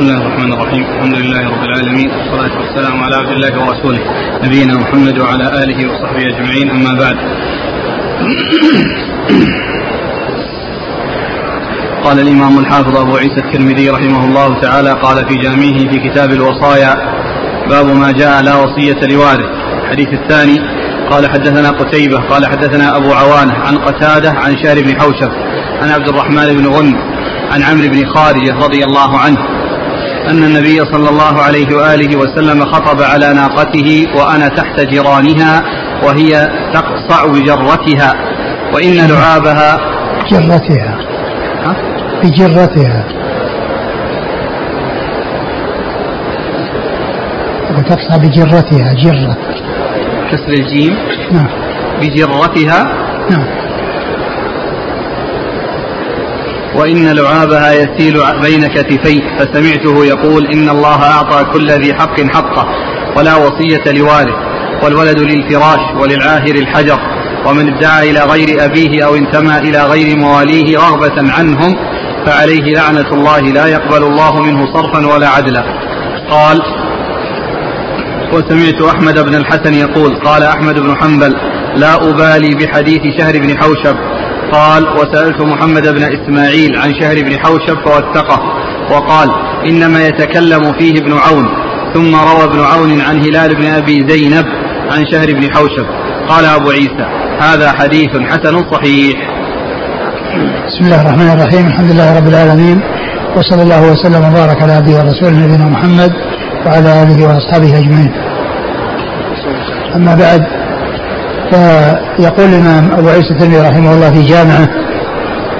بسم الله الرحمن الرحيم. الحمد لله رب العالمين. والصلاة والسلام على عبد الله ورسوله. نبينا محمد وعلى آله وصحبه أجمعين. أما بعد. قال الإمام الحافظ أبو عيسى الترمذي رحمه الله تعالى قال في جامعه في كتاب الوصايا باب ما جاء لا وصية لوارث الحديث الثاني قال حدثنا قتيبة قال حدثنا أبو عوانة عن قتادة عن شهر بن حوشب عن عبد الرحمن بن غنم عن عمرو بن خارجة رضي الله عنه أن النبي صلى الله عليه وآله وسلم خطب على ناقته وأنا تحت جيرانها وهي تقصع بجرتها وإن لعابها جرتها ها؟ بجرتها. وتقصى بجرتها جرة. كسر الجيم. نعم. بجرتها؟ نعم. وإن لعابها يسيل بين كتفيه فسمعته يقول إن الله أعطى كل ذي حق حقه ولا وصية لوارث والولد للفراش وللعاهر الحجر ومن ادعى إلى غير أبيه أو انتمى إلى غير مواليه رغبة عنهم فعليه لعنة الله لا يقبل الله منه صرفا ولا عدلا. قال وسمعت أحمد بن الحسن يقول قال أحمد بن حنبل لا أبالي بحديث شهر بن حوشب قال وسألت محمد بن إسماعيل عن شهر بن حوشب فوثقه وقال إنما يتكلم فيه ابن عون ثم روى ابن عون عن هلال بن أبي زينب عن شهر بن حوشب. قال أبو عيسى هذا حديث حسن صحيح. بسم الله الرحمن الرحيم. الحمد لله رب العالمين وصلى الله وسلم وبارك على عبده ورسوله نبينا محمد وعلى آله وأصحابه أجمعين. أما بعد فيقول الإمام أبو عيسى الترمذي رحمه الله في جامعه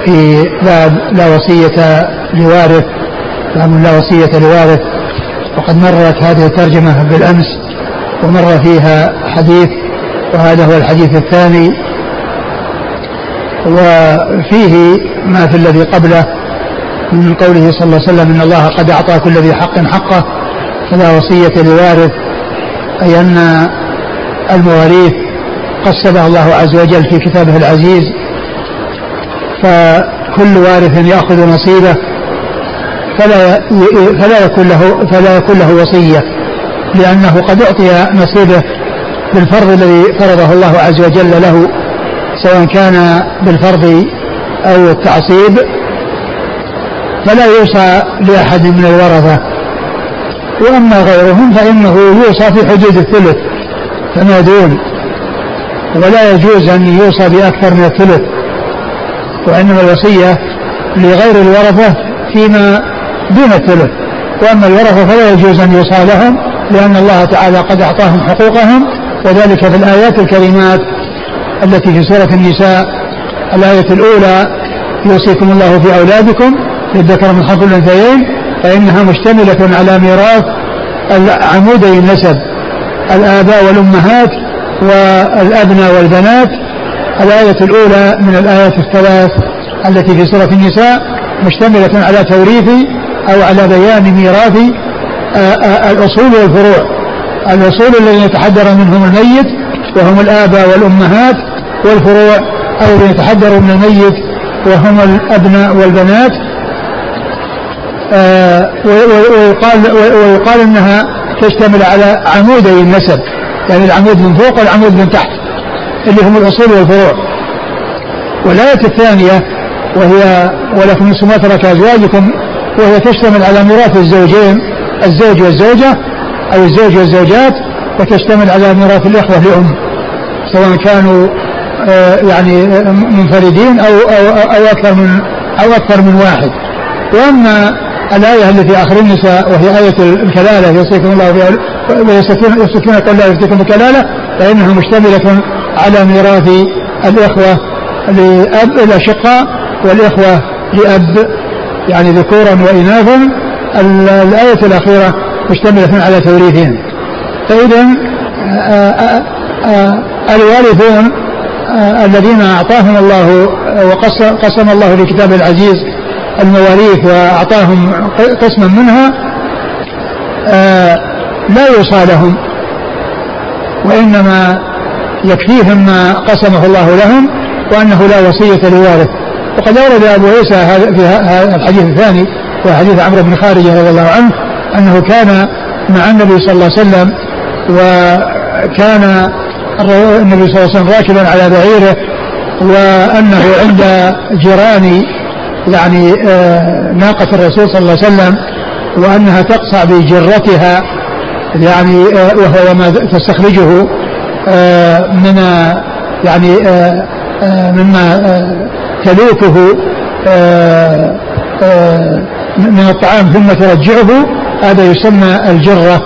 في باب لا وصية لوارث باب لا وصية لوارث. وقد مرت هذه الترجمة بالأمس ومر فيها حديث وهذا هو الحديث الثاني. وفيه ما في الذي قبله من قوله صلى الله عليه وسلم إن الله قد أعطى كل ذي حق حقه فلا وصية لوارث أي أن المواريث قسمها الله عز وجل في كتابه العزيز فكل وارث يأخذ نصيبه فلا فلا يكون له فلا يكون له وصية لأنه قد أعطي نصيبه بالفرض الذي فرضه الله عز وجل له سواء كان بالفرض أو التعصيب فلا يوصى لأحد من الورثة. وأما غيرهم فإنه يوصى في حدود الثلث فما دون. ولا يجوز أن يوصى بأكثر من الثلث وإنما الوصية لغير الورثة فيما دون الثلث. وأما الورثة فلا يجوز أن يوصى لهم لأن الله تعالى قد أعطاهم حقوقهم وذلك في الآيات الكريمات التي في سورة النساء الآية الأولى يوصيكم الله في أولادكم للذكر من حظ الأنثيين فإنها مشتملة على ميراث عمودي النسب الآباء والأمهات والأبناء والبنات. الآية الأولى من الآيات الثلاث التي في سورة النساء مشتملة على توريث أو على بيان ميراث الأصول والفروع. الأصول الذين يتحدر منهم الميت وهم الآباء والأمهات والفروع. الذين يتحدر من الميت وهم الأبناء والبنات. آه ويقال ويقال إنها تشتمل على عمودي النسب. يعني العمود من فوق والعمود من تحت اللي هم الأصول والفروع. والآية الثانية وهي ولكم نصف ما ترك أزواجكم وهي تشتمل على ميراث الزوجين الزوج والزوجة أو الزوج والزوجات وتشتمل على ميراث الإخوة لأم سواء كانوا آه يعني منفردين أو أو أو أكثر من أو أكثر من واحد. وأما الآية التي آخر النساء وهي آية الكلالة يوصيكم الله بها ويستكون الله يفتكم بكلالة فإنها مشتملة على ميراث الإخوة لأب الأشقاء والإخوة لأب. يعني ذكورا وإناثا. الآية الأخيرة مشتملة على توريثهم. فإذا الوارثون الذين أعطاهم الله وقسم الله في كتابه العزيز المواريث وأعطاهم قسما منها لا يوصى لهم وإنما يكفيهم ما قسمه الله لهم وأنه لا وصية لوارث. وقد أورد أبو عيسى في الحديث الثاني وحديث عمرو بن خارجة رضي الله عنه أنه كان مع النبي صلى الله عليه وسلم وكان النبي صلى الله عليه وسلم راكبا على بعيره وأنه عند جيران يعني آه، ناقة الرسول صلى الله عليه وسلم وأنها تقصع بجرتها يعني آه، وهو ما تستخرجه آه، من يعني مما تلوكه من الطعام ثم ترجعه هذا يسمى الجرة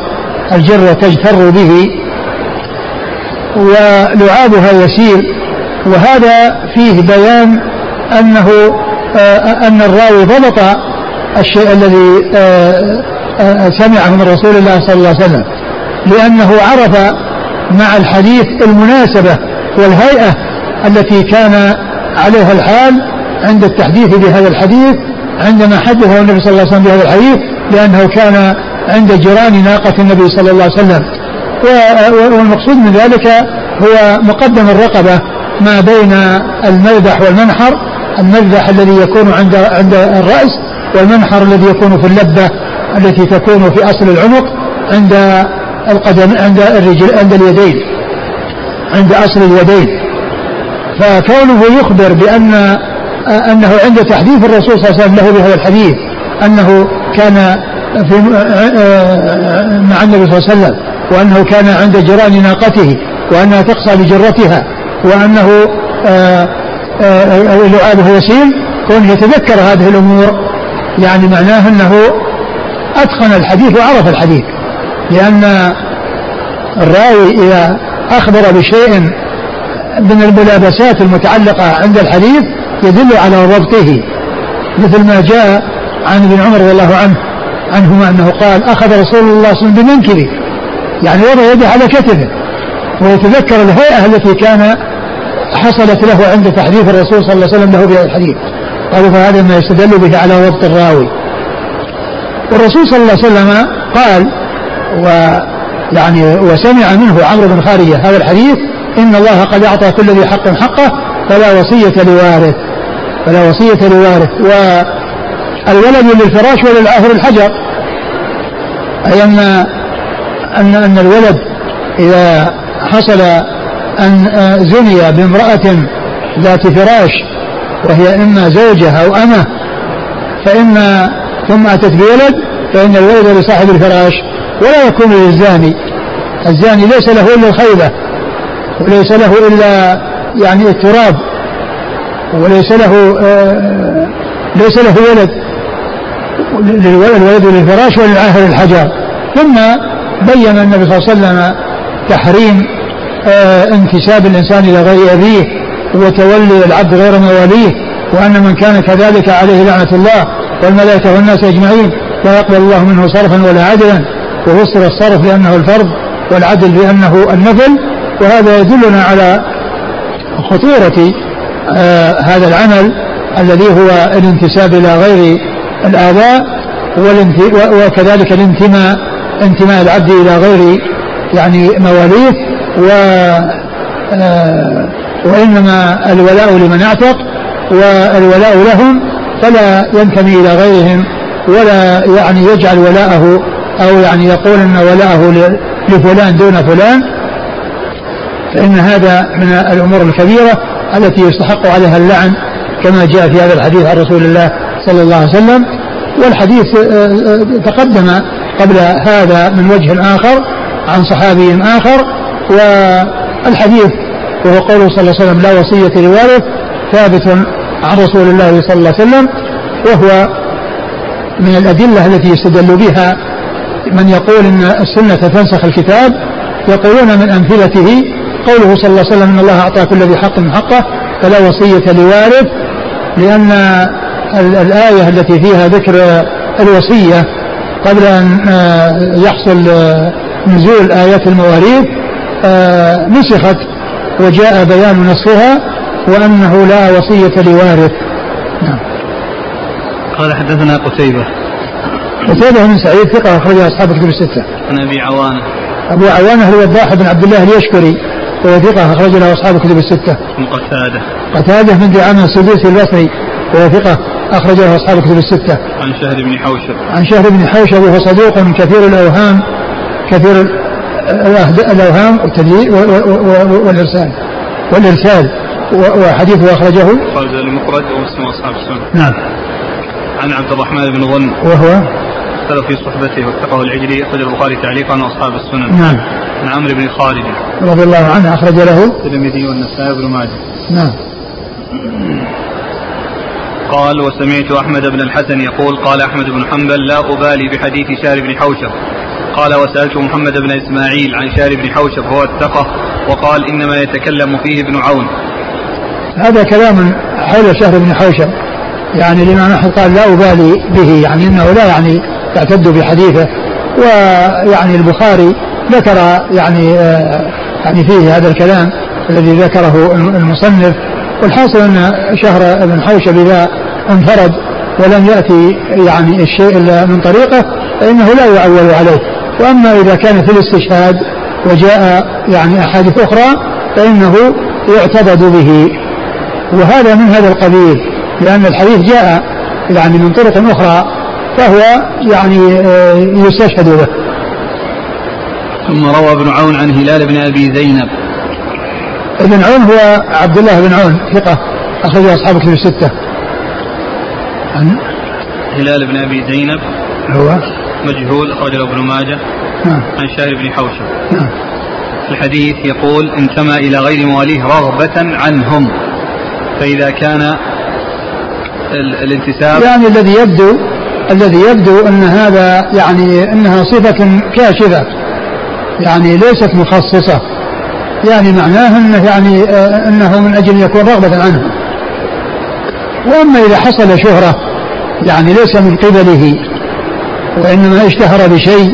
الجرة تجتر به. ولعابها يسير. وهذا فيه بيان أنه آه، أن الراوي ضبط الشيء الذي آه، آه، سمعه من رسول الله صلى الله عليه وسلم. لأنه عرف مع الحديث المناسبة والهيئة التي كان عليها الحال عند التحديث بهذا الحديث عندما حدثه النبي صلى الله عليه وسلم بهذا الحديث لأنه كان عند جيران ناقة النبي صلى الله عليه وسلم. والمقصود من ذلك هو مقدم الرقبة ما بين المذبح والمنحر المذبح الذي يكون عند عند الرأس والمنحر الذي يكون في اللبة التي تكون في أصل العنق عند القدم عند الرجل عند اليدين عند أصل اليدين. فكونه يخبر بأن أنه عند تحديث الرسول صلى الله عليه وسلم له بهذا الحديث أنه كان في مع النبي صلى الله عليه وسلم وأنه كان عند جيران ناقته وأنها تقصى بجرتها وأنه لعابه يسيل كونه يتذكر هذه الأمور يعني معناه أنه أتقن الحديث وعرف الحديث. لأن الراوي إذا أخبر بشيء من الملابسات المتعلقة عند الحديث يدل على ضبطه مثل ما جاء عن ابن عمر رضي الله عنه عنهما أنه قال أخذ رسول الله صلى الله عليه وسلم بمنكبه يعني وضع يده على كتفه. ويتذكر الهيئة التي كان حصلت له عند تحديث الرسول صلى الله عليه وسلم له بهذا الحديث. قالوا فهذا ما يستدل به على ضبط الراوي. والرسول صلى الله عليه وسلم قال ويعني وسمع منه عمرو بن خارجة هذا الحديث إن الله قد أعطى كل ذي حق حقه فلا وصية لوارث فلا وصية لوارث. والولد للفراش وللعاهر الحجر. أي أن أن أن الولد إذا حصل أن زني بامرأة ذات فراش وهي إما زوجة أو أمة فإن ثم أتت بولد فإن الولد لصاحب الفراش ولا يكون للزاني. الزاني ليس له إلا الخيبة وليس له إلا يعني التراب وليس له آه ليس له ولد. الولد للفراش وللعاهر الحجر. ثم بين النبي صلى الله عليه وسلم تحريم آه انتساب الإنسان إلى غير أبيه وتولي العبد غير مواليه وأن من كان كذلك عليه لعنة الله. والملائكة والناس أجمعين لا يقبل الله منه صرفا ولا عدلا وفسر الصرف لأنه الفرض والعدل بأنه النفل. وهذا يدلنا على خطورة آه هذا العمل الذي هو الانتساب إلى غير الآباء وكذلك الانتماء انتماء العبد إلى غير يعني مواليه و آه وإنما الولاء لمن اعتق والولاء لهم فلا ينتمي إلى غيرهم ولا يعني يجعل ولاءه أو يعني يقول أن ولاءه لفلان دون فلان. فإن هذا من الأمور الكبيرة التي يستحق عليها اللعن كما جاء في هذا الحديث عن رسول الله صلى الله عليه وسلم. والحديث آه، آه، تقدم قبل هذا من وجه آخر عن صحابي آخر. والحديث وهو قوله صلى الله عليه وسلم لا وصية لوارث ثابت عن رسول الله صلى الله عليه وسلم وهو من الأدلة التي يستدل بها من يقول إن السنة تنسخ الكتاب يقولون من أمثلته قوله صلى الله عليه وسلم إن الله أعطى كل ذي حق حقه فلا وصية لوارث لأن الآية التي فيها ذكر الوصية قبل أن آه، يحصل آه، نزول آيات المواريث آه، نسخت وجاء بيان نسخها وأنه لا وصية لوارث. نعم. قال حدثنا قتيبة. قتيبة بن سعيد ثقة أخرجها أصحاب كتب الستة. عن أبي عوانة. أبو عوانة هو الضاحى بن عبد الله اليشكري. وهو ثقة أخرج له أصحاب كتب الستة. من قتادة. قتادة من دعامة السدوسي البصري. وهو ثقة أخرجه أصحاب الكتب الستة. عن شهر بن حوشب. عن شهر بن حوشب وهو صدوق كثير الأوهام كثير الأوهام والإرسال. والإرسال. وحديثه أخرجه خرج المفرد ومسلم أصحاب السنة. نعم. عن عبد الرحمن بن غن وهو اختلف في صحبته واتقه العجلي أخرج البخاري تعليقا وأصحاب السنن. نعم. عن عمرو بن خالد رضي الله عنه أخرج له الترمذي والنسائي بن ماجه. نعم. قال وسمعت أحمد بن الحسن يقول قال أحمد بن حنبل لا أبالي بحديث شار بن حوشب قال وسألت محمد بن إسماعيل عن شار بن حوشب هو الثقة وقال إنما يتكلم فيه ابن عون هذا كلام حول شهر بن حوشب. يعني الإمام أحمد قال لا أبالي به يعني أنه لا يعني يعتد بحديثه. ويعني البخاري ذكر يعني آه يعني فيه هذا الكلام الذي ذكره المصنف. والحاصل أن شهر بن حوشب إذا انفرد ولم يأتي يعني الشيء إلا من طريقه فإنه لا يعول عليه. وأما إذا كان في الاستشهاد وجاء يعني أحاديث أخرى فإنه يعتضد به. وهذا من هذا القبيل لأن الحديث جاء يعني من طرق أخرى فهو يعني آه، يستشهد به. ثم روى ابن عون عن هلال بن أبي زينب. ابن عون هو عبد الله بن عون ثقة أخرج أصحاب كتب الستة. عن هلال بن أبي زينب. هو؟ مجهول أخرجه ابن ماجه. نعم. عن شهر بن حوشب. نعم. الحديث يقول انتمى إلى غير مواليه رغبة عنهم. فإذا كان الانتساب يعني الذي يبدو الذي يبدو أن هذا يعني أنها صفة كاشفة. يعني ليست مخصصة. يعني معناه أنه يعني آه، أنه من أجل يكون رغبة عنه. وأما إذا حصل شهرة يعني ليس من قبله وإنما اشتهر بشيء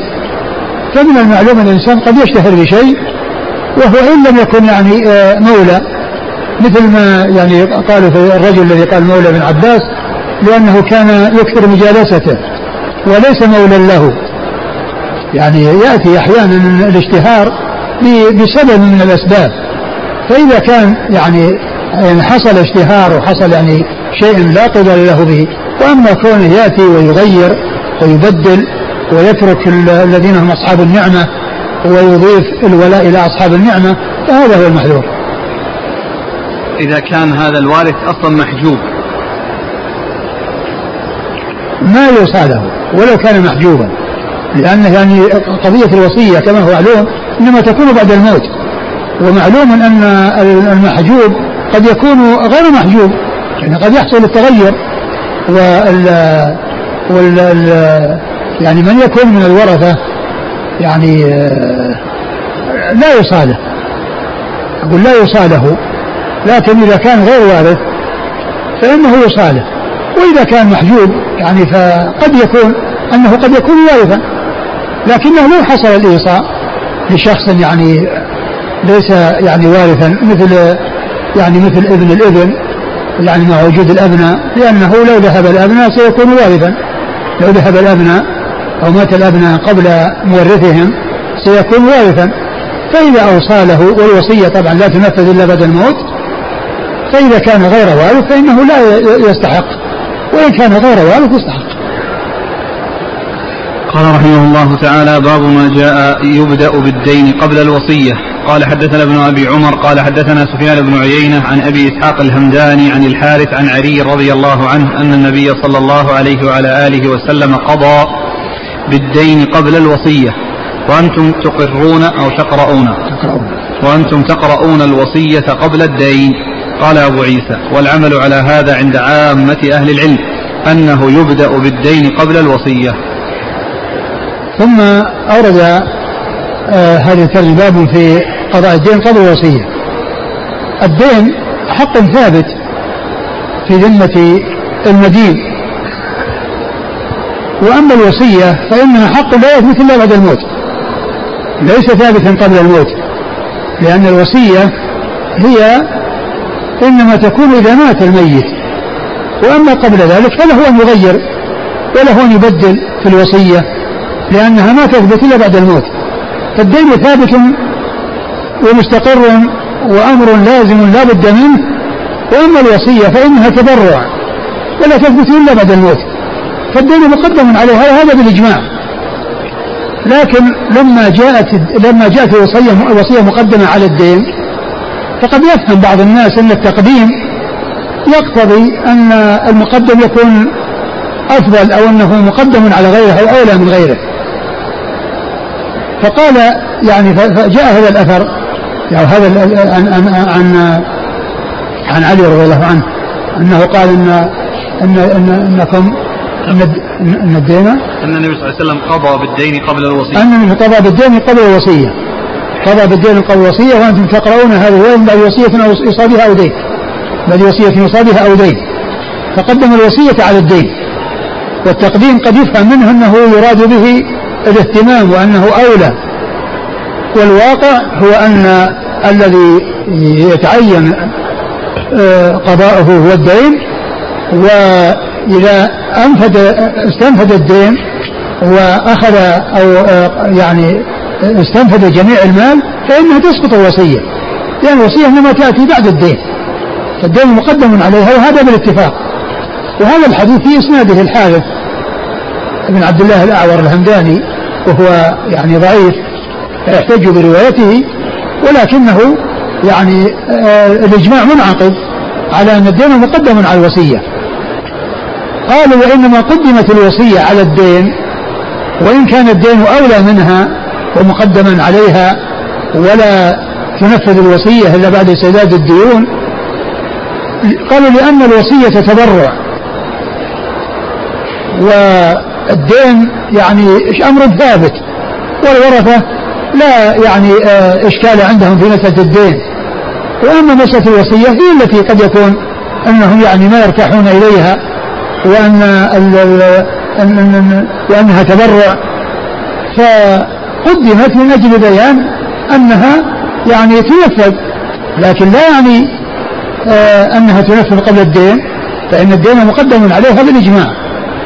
فمن المعلوم أن الإنسان قد يشتهر بشيء وهو إن لم يكن يعني آه، مولى. مثل ما يعني قالوا في الرجل الذي قال مولى بن عباس لأنه كان يكثر مجالسته وليس مولى له. يعني يأتي أحيانا الاشتهار بسبب من الأسباب. فإذا كان يعني يعني حصل اشتهار وحصل يعني شيء لا قبل له به وأما كونه يأتي ويغير ويبدل ويترك الذين هم أصحاب النعمة ويضيف الولاء إلى أصحاب النعمة فهذا هو المحذور. إذا كان هذا الوارث أصلا محجوب. ما يوصى له ولو كان محجوبا. لأن يعني قضية الوصية كما هو معلوم إنما تكون بعد الموت. ومعلوم أن المحجوب قد يكون غير محجوب يعني قد يحصل التغير وال وال يعني من يكون من الورثة يعني لا يصاله أقول لا يصاله لكن إذا كان غير وارث فإنه يصاله وإذا كان محجوب يعني فقد يكون أنه قد يكون وارثا. لكنه لو حصل الإيصاء لشخص يعني ليس يعني وارثا مثل يعني مثل ابن الإبن يعني مع وجود الأبناء لأنه لو ذهب الأبناء سيكون وارثا. لو ذهب الأبناء أو مات الأبناء قبل مورثهم سيكون وارثا. فإذا أوصى له والوصية طبعا لا تنفذ إلا بعد الموت فإذا كان غير وارث فإنه لا يستحق. وإن كان غير وارث يستحق. قال رحمه الله تعالى باب ما جاء يبدأ بالدين قبل الوصية. قال حدثنا ابن أبي عمر قال حدثنا سفيان بن عيينة عن أبي إسحاق الهمداني عن الحارث عن علي رضي الله عنه أن النبي صلى الله عليه وعلى آله وسلم قضى بالدين قبل الوصية. وأنتم تقرون أو تقرؤون. وأنتم تقرؤون الوصية قبل الدين. قال أبو عيسى والعمل على هذا عند عامة أهل العلم أنه يبدأ بالدين قبل الوصية. ثم أورد آه هذه الترجمة باب في قضاء الدين قبل الوصية. الدين حق ثابت في ذمة المدين. وأما الوصية فإنها حق لا يثبت إلا بعد الموت. ليس ثابتا قبل الموت لأن الوصية هي إنما تكون إذا مات الميت. وأما قبل ذلك فله أن يغير وله أن يبدل في الوصية لأنها ما تثبت إلا بعد الموت. فالدين ثابت ومستقر وأمر لازم لا بد منه. وأما الوصية فإنها تبرع ولا تثبت إلا بعد الموت. فالدين مقدم عليها وهذا بالإجماع. لكن لما جاءت لما جاءت الوصية الوصية مقدمة على الدين فقد يفهم بعض الناس أن التقديم يقتضي أن المقدم يكون أفضل أو أنه مقدم على غيره أو أولى من غيره. فقال يعني فجاء هذا الأثر يعني هذا عن عن عن, عن علي رضي الله عنه أنه قال إنكم أن أن الدين أن النبي صلى الله عليه وسلم قضى بالدين قبل الوصية. أن النبي قضى بالدين قبل الوصية. قضى بالدين قبل الوصية وأنتم تقرؤون هذه اليوم بعد وصية يوصى بها أو دين. بعد وصية يوصى بها أو دين. فقدم الوصية على الدين. والتقديم قد يفهم منه أنه يراد به الاهتمام وأنه أولى. والواقع هو أن الذي يتعين آه، قضاؤه هو الدين. وإذا أنفد استنفد الدين وأخذ أو آه، يعني استنفد جميع المال فإنها تسقط الوصية. لأن الوصية إنما تأتي بعد الدين. فالدين مقدم عليها وهذا بالاتفاق. وهذا الحديث في إسناده الحارث بن عبد الله الأعور الهمداني وهو يعني ضعيف يحتج بروايته ولكنه يعني آه الإجماع منعقد على أن الدين مقدم على الوصية. قالوا وإنما قدمت الوصية على الدين وإن كان الدين أولى منها ومقدما عليها ولا تنفذ الوصية إلا بعد سداد الديون. قالوا لأن الوصية تبرع والدين يعني أمر ثابت. والورثة لا يعني آه، إشكال عندهم في مسألة الدين. وأما مسألة الوصية هي التي قد يكون أنهم يعني ما يرتاحون إليها وأن وأنها تبرع. فقدمت من أجل بيان أنها يعني تنفذ لكن لا يعني آه أنها تنفذ قبل الدين فإن الدين مقدم عليها بالإجماع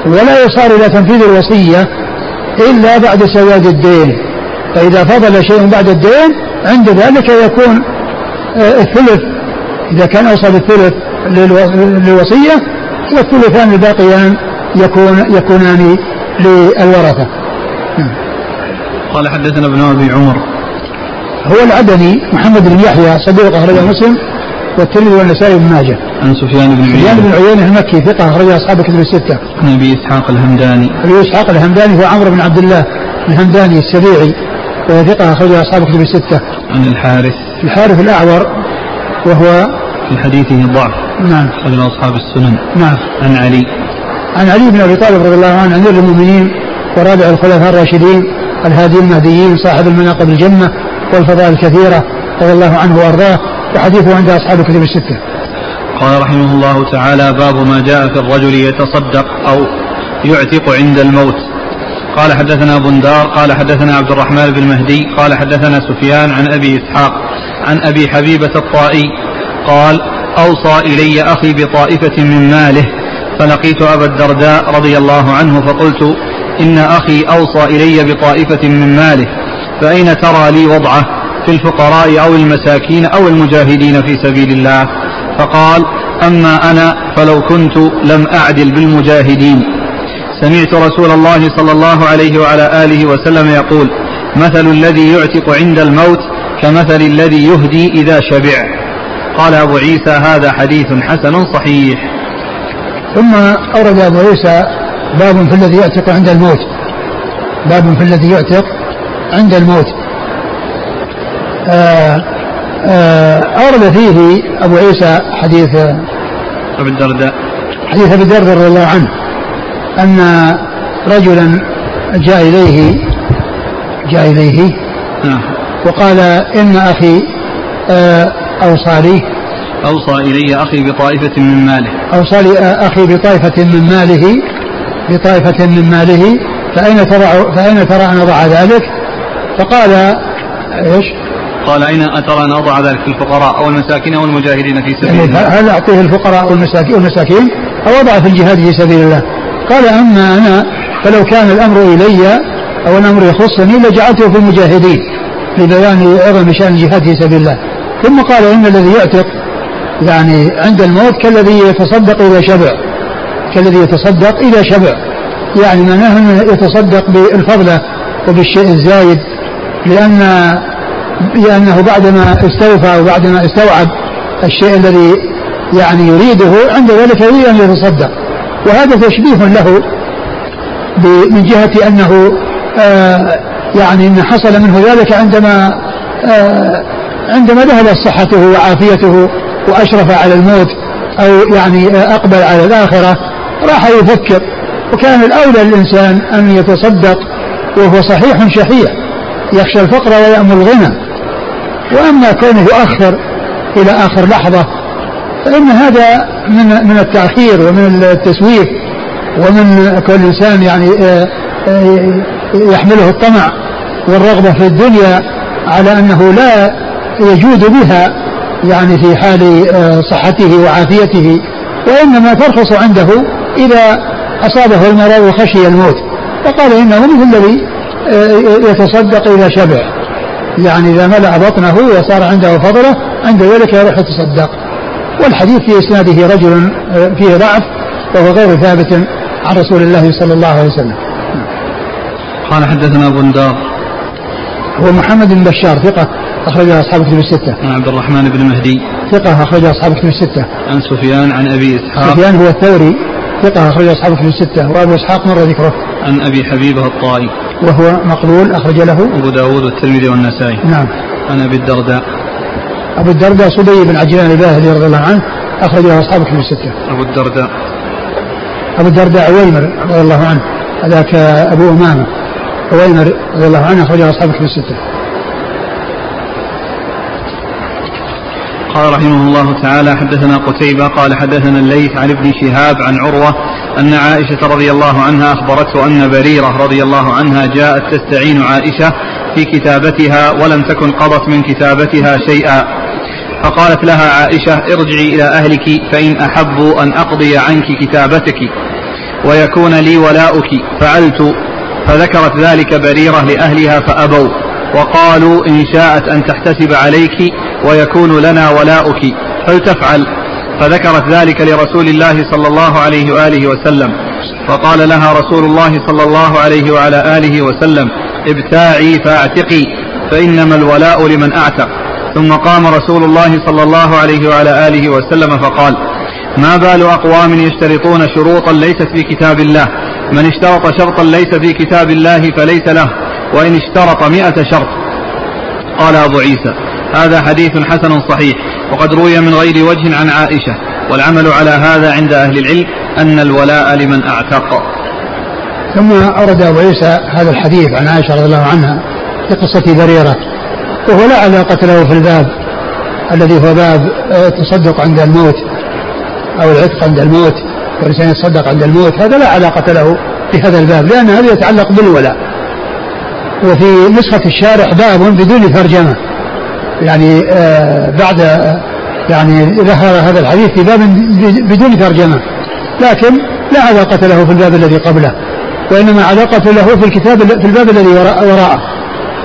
ولا يصار إلى تنفيذ الوصية إلا بعد سواد الدين فإذا فضل شيء بعد الدين عند ذلك يكون آه الثلث إذا كان أوصل الثلث للوصية والثلثان الباقيان يكون يكونان للورثة. قال حدثنا ابن أبي عمر هو العدني محمد بن يحيى صديق أخرجه مسلم والترمذي والنسائي بن ماجه. عن سفيان بن عيينة. سفيان بن عيينة المكي ثقة أخرج أصحاب كتب الستة. عن أبي إسحاق الهمداني. أبي إسحاق الهمداني هو عمرو بن عبد الله الهمداني السبيعي وهو ثقة أخرج أصحاب كتب الستة. عن الحارث. الحارث الأعور وهو في حديثه ضعف. نعم. أخرج أصحاب السنن. نعم. عن علي. عن علي بن أبي طالب رضي الله عنه أمير المؤمنين ورابع الخلفاء الراشدين الهادي المهديين صاحب المناقب الجنة والفضائل الكثيرة رضي الله عنه وأرضاه. وحديثه عند أصحاب الكتب الستة. قال رحمه الله تعالى باب ما جاء في الرجل يتصدق أو يعتق عند الموت. قال حدثنا بندار قال حدثنا عبد الرحمن بن مهدي قال حدثنا سفيان عن أبي إسحاق عن أبي حبيبة الطائي قال أوصى إلي أخي بطائفة من ماله فلقيت أبا الدرداء رضي الله عنه فقلت إن أخي أوصى إلي بطائفة من ماله فأين ترى لي وضعه في الفقراء أو المساكين أو المجاهدين في سبيل الله؟ فقال أما أنا فلو كنت لم أعدل بالمجاهدين. سمعت رسول الله صلى الله عليه وعلى آله وسلم يقول مثل الذي يعتق عند الموت كمثل الذي يهدي إذا شبع. قال أبو عيسى هذا حديث حسن صحيح. ثم أورد أبو عيسى باب في الذي يعتق عند الموت. باب في الذي يعتق عند الموت. آه، آه، أورد فيه أبو عيسى حديث أبي الدرداء. حديث أبي الدرداء رضي الله عنه أن رجلا جاء إليه جاء إليه نعم. وقال إن أخي آه، أوصى لي. أوصى إلي أخي بطائفة من ماله. أوصى لي أخي بطائفة من ماله. بطائفة من ماله فأين ترى فأين ترى أن أضع ذلك؟ فقال إيش؟ قال أين أترى أن أضع ذلك في الفقراء أو المساكين أو المجاهدين في سبيل يعني الله؟ هل أعطيه الفقراء والمساكين والمساكين أو أضع في الجهاد في سبيل الله. قال أما أنا فلو كان الأمر إلي أو الأمر يخصني لجعلته في المجاهدين لبيان عظم شأن الجهاد في سبيل الله. ثم قال إن الذي يعتق يعني عند الموت كالذي يتصدق إذا شبع. كالذي يتصدق إذا شبع. يعني معناه أنه يتصدق بالفضلة وبالشيء الزايد لأن لأنه بعدما استوفى وبعدما استوعب الشيء الذي يعني يريده عند ذلك يريد أن يتصدق. وهذا تشبيه له من جهة أنه آه يعني أن حصل منه ذلك عندما آه عندما ذهبت صحته وعافيته وأشرف على الموت أو يعني أقبل على الآخرة راح يفكر. وكان الأولى للإنسان أن يتصدق وهو صحيح شحيح يخشى الفقر ويأمل الغنى. وأما كونه يؤخر إلى آخر لحظة فإن هذا من من التأخير ومن التسويف ومن كل إنسان يعني آه، آه، يحمله الطمع والرغبة في الدنيا على أنه لا يجود بها يعني في حال آه، صحته وعافيته وإنما ترخص عنده إذا أصابه المرض وخشي الموت فقال إنه مثل الذي يتصدق إذا شبع يعني إذا ملأ بطنه وصار عنده فضلة عند ذلك يروح يتصدق والحديث في إسناده رجل آه، فيه ضعف وهو غير ثابت عن رسول الله صلى الله عليه وسلم قال حدثنا بندار هو محمد بن بشار ثقة أخرجه أصحاب كتب الستة. عن عبد الرحمن بن مهدي. ثقة أخرجه أصحاب كتب الستة. عن سفيان عن أبي إسحاق. سفيان هو الثوري ثقة أخرج أصحاب كتب الستة وأبو إسحاق مر ذكره. عن أبي حبيبة الطائي. وهو مقبول أخرج له. أبو داود والترمذي والنسائي. نعم. عن أبي الدرداء. أبو الدرداء صدي بن عجلان الباهلي رضي الله عنه أخرج له أصحاب كتب الستة. أبو الدرداء. أبو الدرداء عويمر رضي الله عنه هذاك أبو أمامة عويمر رضي الله عنه أخرج له أصحاب كتب الستة. قال رحمه الله تعالى حدثنا قتيبة قال حدثنا الليث عن ابن شهاب عن عروة أن عائشة رضي الله عنها أخبرته أن بريرة رضي الله عنها جاءت تستعين عائشة في كتابتها ولم تكن قضت من كتابتها شيئا. فقالت لها عائشة ارجعي إلى أهلك فإن أحبوا أن أقضي عنك كتابتك ويكون لي ولاؤك. فعلت فذكرت ذلك بريرة لأهلها فأبوا. وقالوا إن شاءت أن تحتسب عليك ويكون لنا ولاؤك. فلتفعل. فذكرت ذلك لرسول الله صلى الله عليه وآله وسلم. فقال لها رسول الله صلى الله عليه وعلى آله وسلم ابتاعي فاعتقي فإنما الولاء لمن أعتق. ثم قام رسول الله صلى الله عليه وعلى آله وسلم فقال ما بال أقوام يشترطون شروطا ليست في كتاب الله؟ من اشترط شرطا ليس في كتاب الله فليس له وإن اشترط مئة شرط. قال أبو عيسى هذا حديث حسن صحيح وقد روي من غير وجه عن عائشة والعمل على هذا عند أهل العلم أن الولاء لمن أعتق. ثم أورد أبو عيسى هذا الحديث عن عائشة رضي الله عنها في قصة بريرة وهو لا علاقة له في الباب الذي هو باب التصدق عند الموت أو العتق عند الموت والإنسان يتصدق عند الموت هذا لا علاقة له في هذا الباب لأن هذا يتعلق بالولاء. وفي نسخة الشارح باب بدون ترجمة. يعني آه بعد يعني ظهر هذا الحديث في باب بدون ترجمة. لكن لا علاقة له في الباب الذي قبله وإنما علاقة له في الكتاب في الباب الذي وراءه.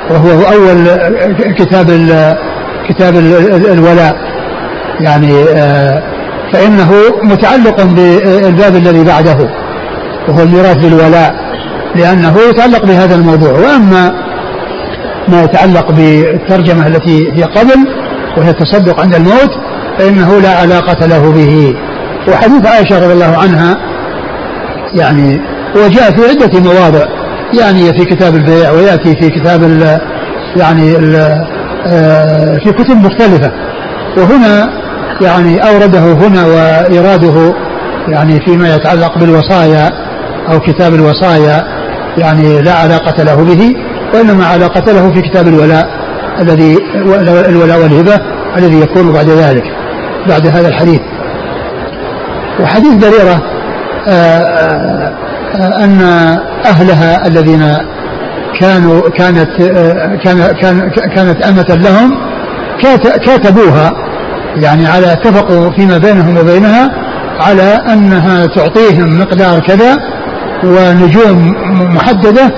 وهو أول كتاب كتاب الولاء. يعني آه فإنه متعلق بالباب الذي بعده وهو الميراث بالولاء لأنه يتعلق بهذا الموضوع. وأما ما يتعلق بالترجمة التي هي قبل وهي التصدق عند الموت فإنه لا علاقة له به. وحديث عائشة رضي الله عنها يعني وجاء في عدة مواضع. يعني في كتاب البيع ويأتي في كتاب ال يعني ال آه، في كتب مختلفة. وهنا يعني أورده هنا وإراده يعني فيما يتعلق بالوصايا أو كتاب الوصايا يعني لا علاقة له به. وإنما علاقة له في كتاب الولاء الذي الولاء والهبة الذي يكون بعد ذلك بعد هذا الحديث. وحديث بريرة آه، آه، آه، أن أهلها الذين كانوا كانت كان كان كانت أمة لهم كاتبوها يعني على اتفقوا فيما بينهم وبينها على أنها تعطيهم مقدار كذا ونجوم محددة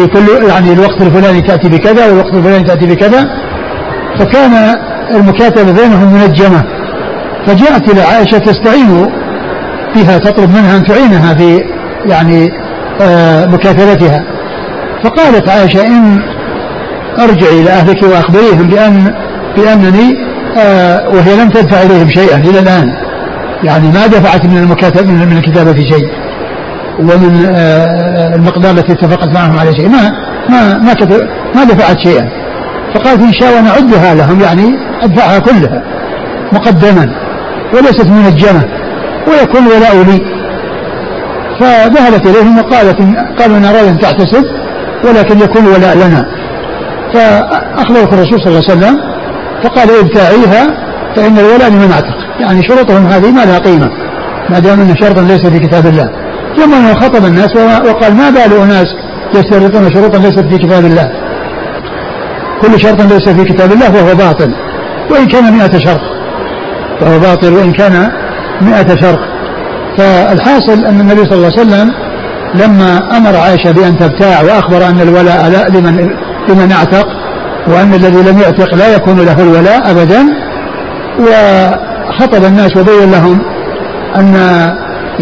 في كل يعني الوقت الفلاني تأتي بكذا والوقت الفلاني تأتي بكذا فكان المكاتبة بينهم منجمة فجاءت إلى عائشة تستعين بها تطلب منها أن تعينها في يعني آه، مكاتبتها. فقالت عائشة إن ارجعي إلى أهلك وأخبريهم بأن بأنني آه، وهي لم تدفع إليهم شيئا إلى الآن يعني ما دفعت من المكاتب من الكتابة شيء. ومن آه، المقدار التي اتفقت معهم على شيء. ما ما ما ما دفعت شيئا. فقالت إن شاء الله نعدها لهم يعني أدفعها كلها مقدما وليست منجمة ويكون ولاء لي فذهبت إليهم وقالت قالوا نرى ان تعتسب ولكن يكون ولاء لنا. فأخبرت الرسول صلى الله عليه وسلم فقال ابتاعيها فإن الولاء لمن أعتق. يعني شروطهم هذه ما لها قيمة ما دام انه شرط ليس في كتاب الله. ثم أنه خطب الناس وقال ما بال أناس يشترطون شروطا ليست في كتاب الله. كل شرط ليس في كتاب الله فهو باطل. وإن كان مئة شرط فهو باطل. وإن كان مئة شرط. فالحاصل أن النبي صلى الله عليه وسلم لما أمر عائشة بأن تبتاع وأخبر أن الولاء لا لمن لمن اعتق وأن الذي لم يعتق لا يكون له الولاء أبدا وخطب الناس وبين لهم أن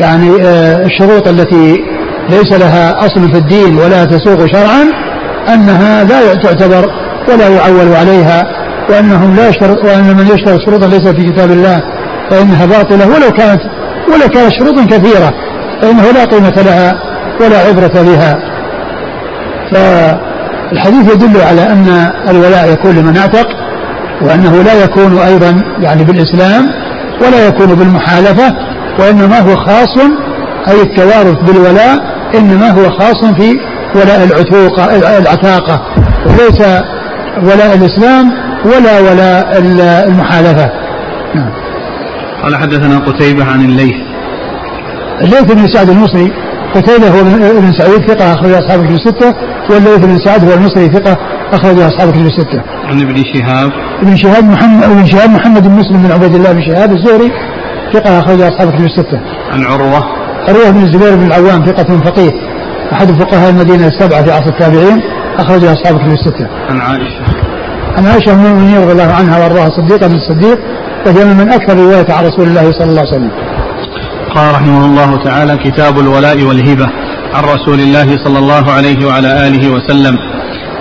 يعني آه، الشروط التي ليس لها أصل في الدين ولا تسوق شرعا أنها لا تعتبر ولا يعول عليها وأنهم لا يشترط وأن من يشترط شروطا ليس في كتاب الله فإنها باطلة ولو كانت ولو كانت شروط كثيرة فإنه لا قيمة لها ولا عبرة بها. فالحديث يدل على أن الولاء يكون لمن أعتق وأنه لا يكون أيضا يعني بالإسلام ولا يكون بالمحالفة وإنما هو خاص أي التوارث بالولاء إنما هو خاص في ولاء العتوق العتاقة. وليس ولاء الإسلام ولا ولاء المحالفة. نعم. قال حدثنا قتيبة عن الليث. الليث بن سعد المصري. قتيبة هو ابن سعيد ثقة أخرج أصحاب الكتب الستة. والليث بن سعد هو المصري ثقة أخرج أصحاب الكتب الستة. عن ابن شهاب. ابن شهاب محمد ابن شهاب محمد بن مسلم بن عبيد الله بن شهاب الزهري. ثقة أخرج أصحاب الكتب الستة. عن عروة عروة بن الزبير بن العوام ثقة فقيه أحد فقهاء المدينة السبعة في عصر التابعين أخرج أصحاب الكتب الستة. عن عائشة عن عائشة أم المؤمنين رضي الله عنها وأرضاها صديقة بن الصديق وهي من أكثر رواية عن رسول الله صلى الله عليه وسلم. قال رحمه الله تعالى كتاب الولاء والهبة عن رسول الله صلى الله عليه وعلى آله وسلم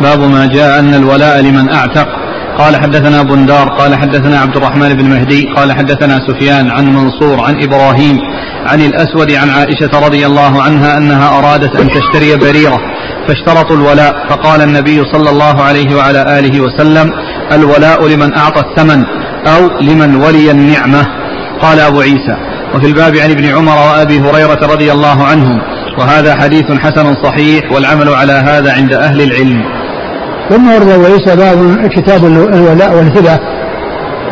باب ما جاء أن الولاء لمن أعتق قال حدثنا بندار قال حدثنا عبد الرحمن بن مهدي قال حدثنا سفيان عن منصور عن إبراهيم عن الأسود عن عائشة رضي الله عنها أنها أرادت أن تشتري بريرة فاشترطوا الولاء فقال النبي صلى الله عليه وعلى آله وسلم الولاء لمن أعطى الثمن أو لمن ولي النعمة. قال أبو عيسى وفي الباب عن ابن عمر وأبي هريرة رضي الله عنهم وهذا حديث حسن صحيح والعمل على هذا عند أهل العلم. ثم ورد وليس باب كتاب الولاء والهبة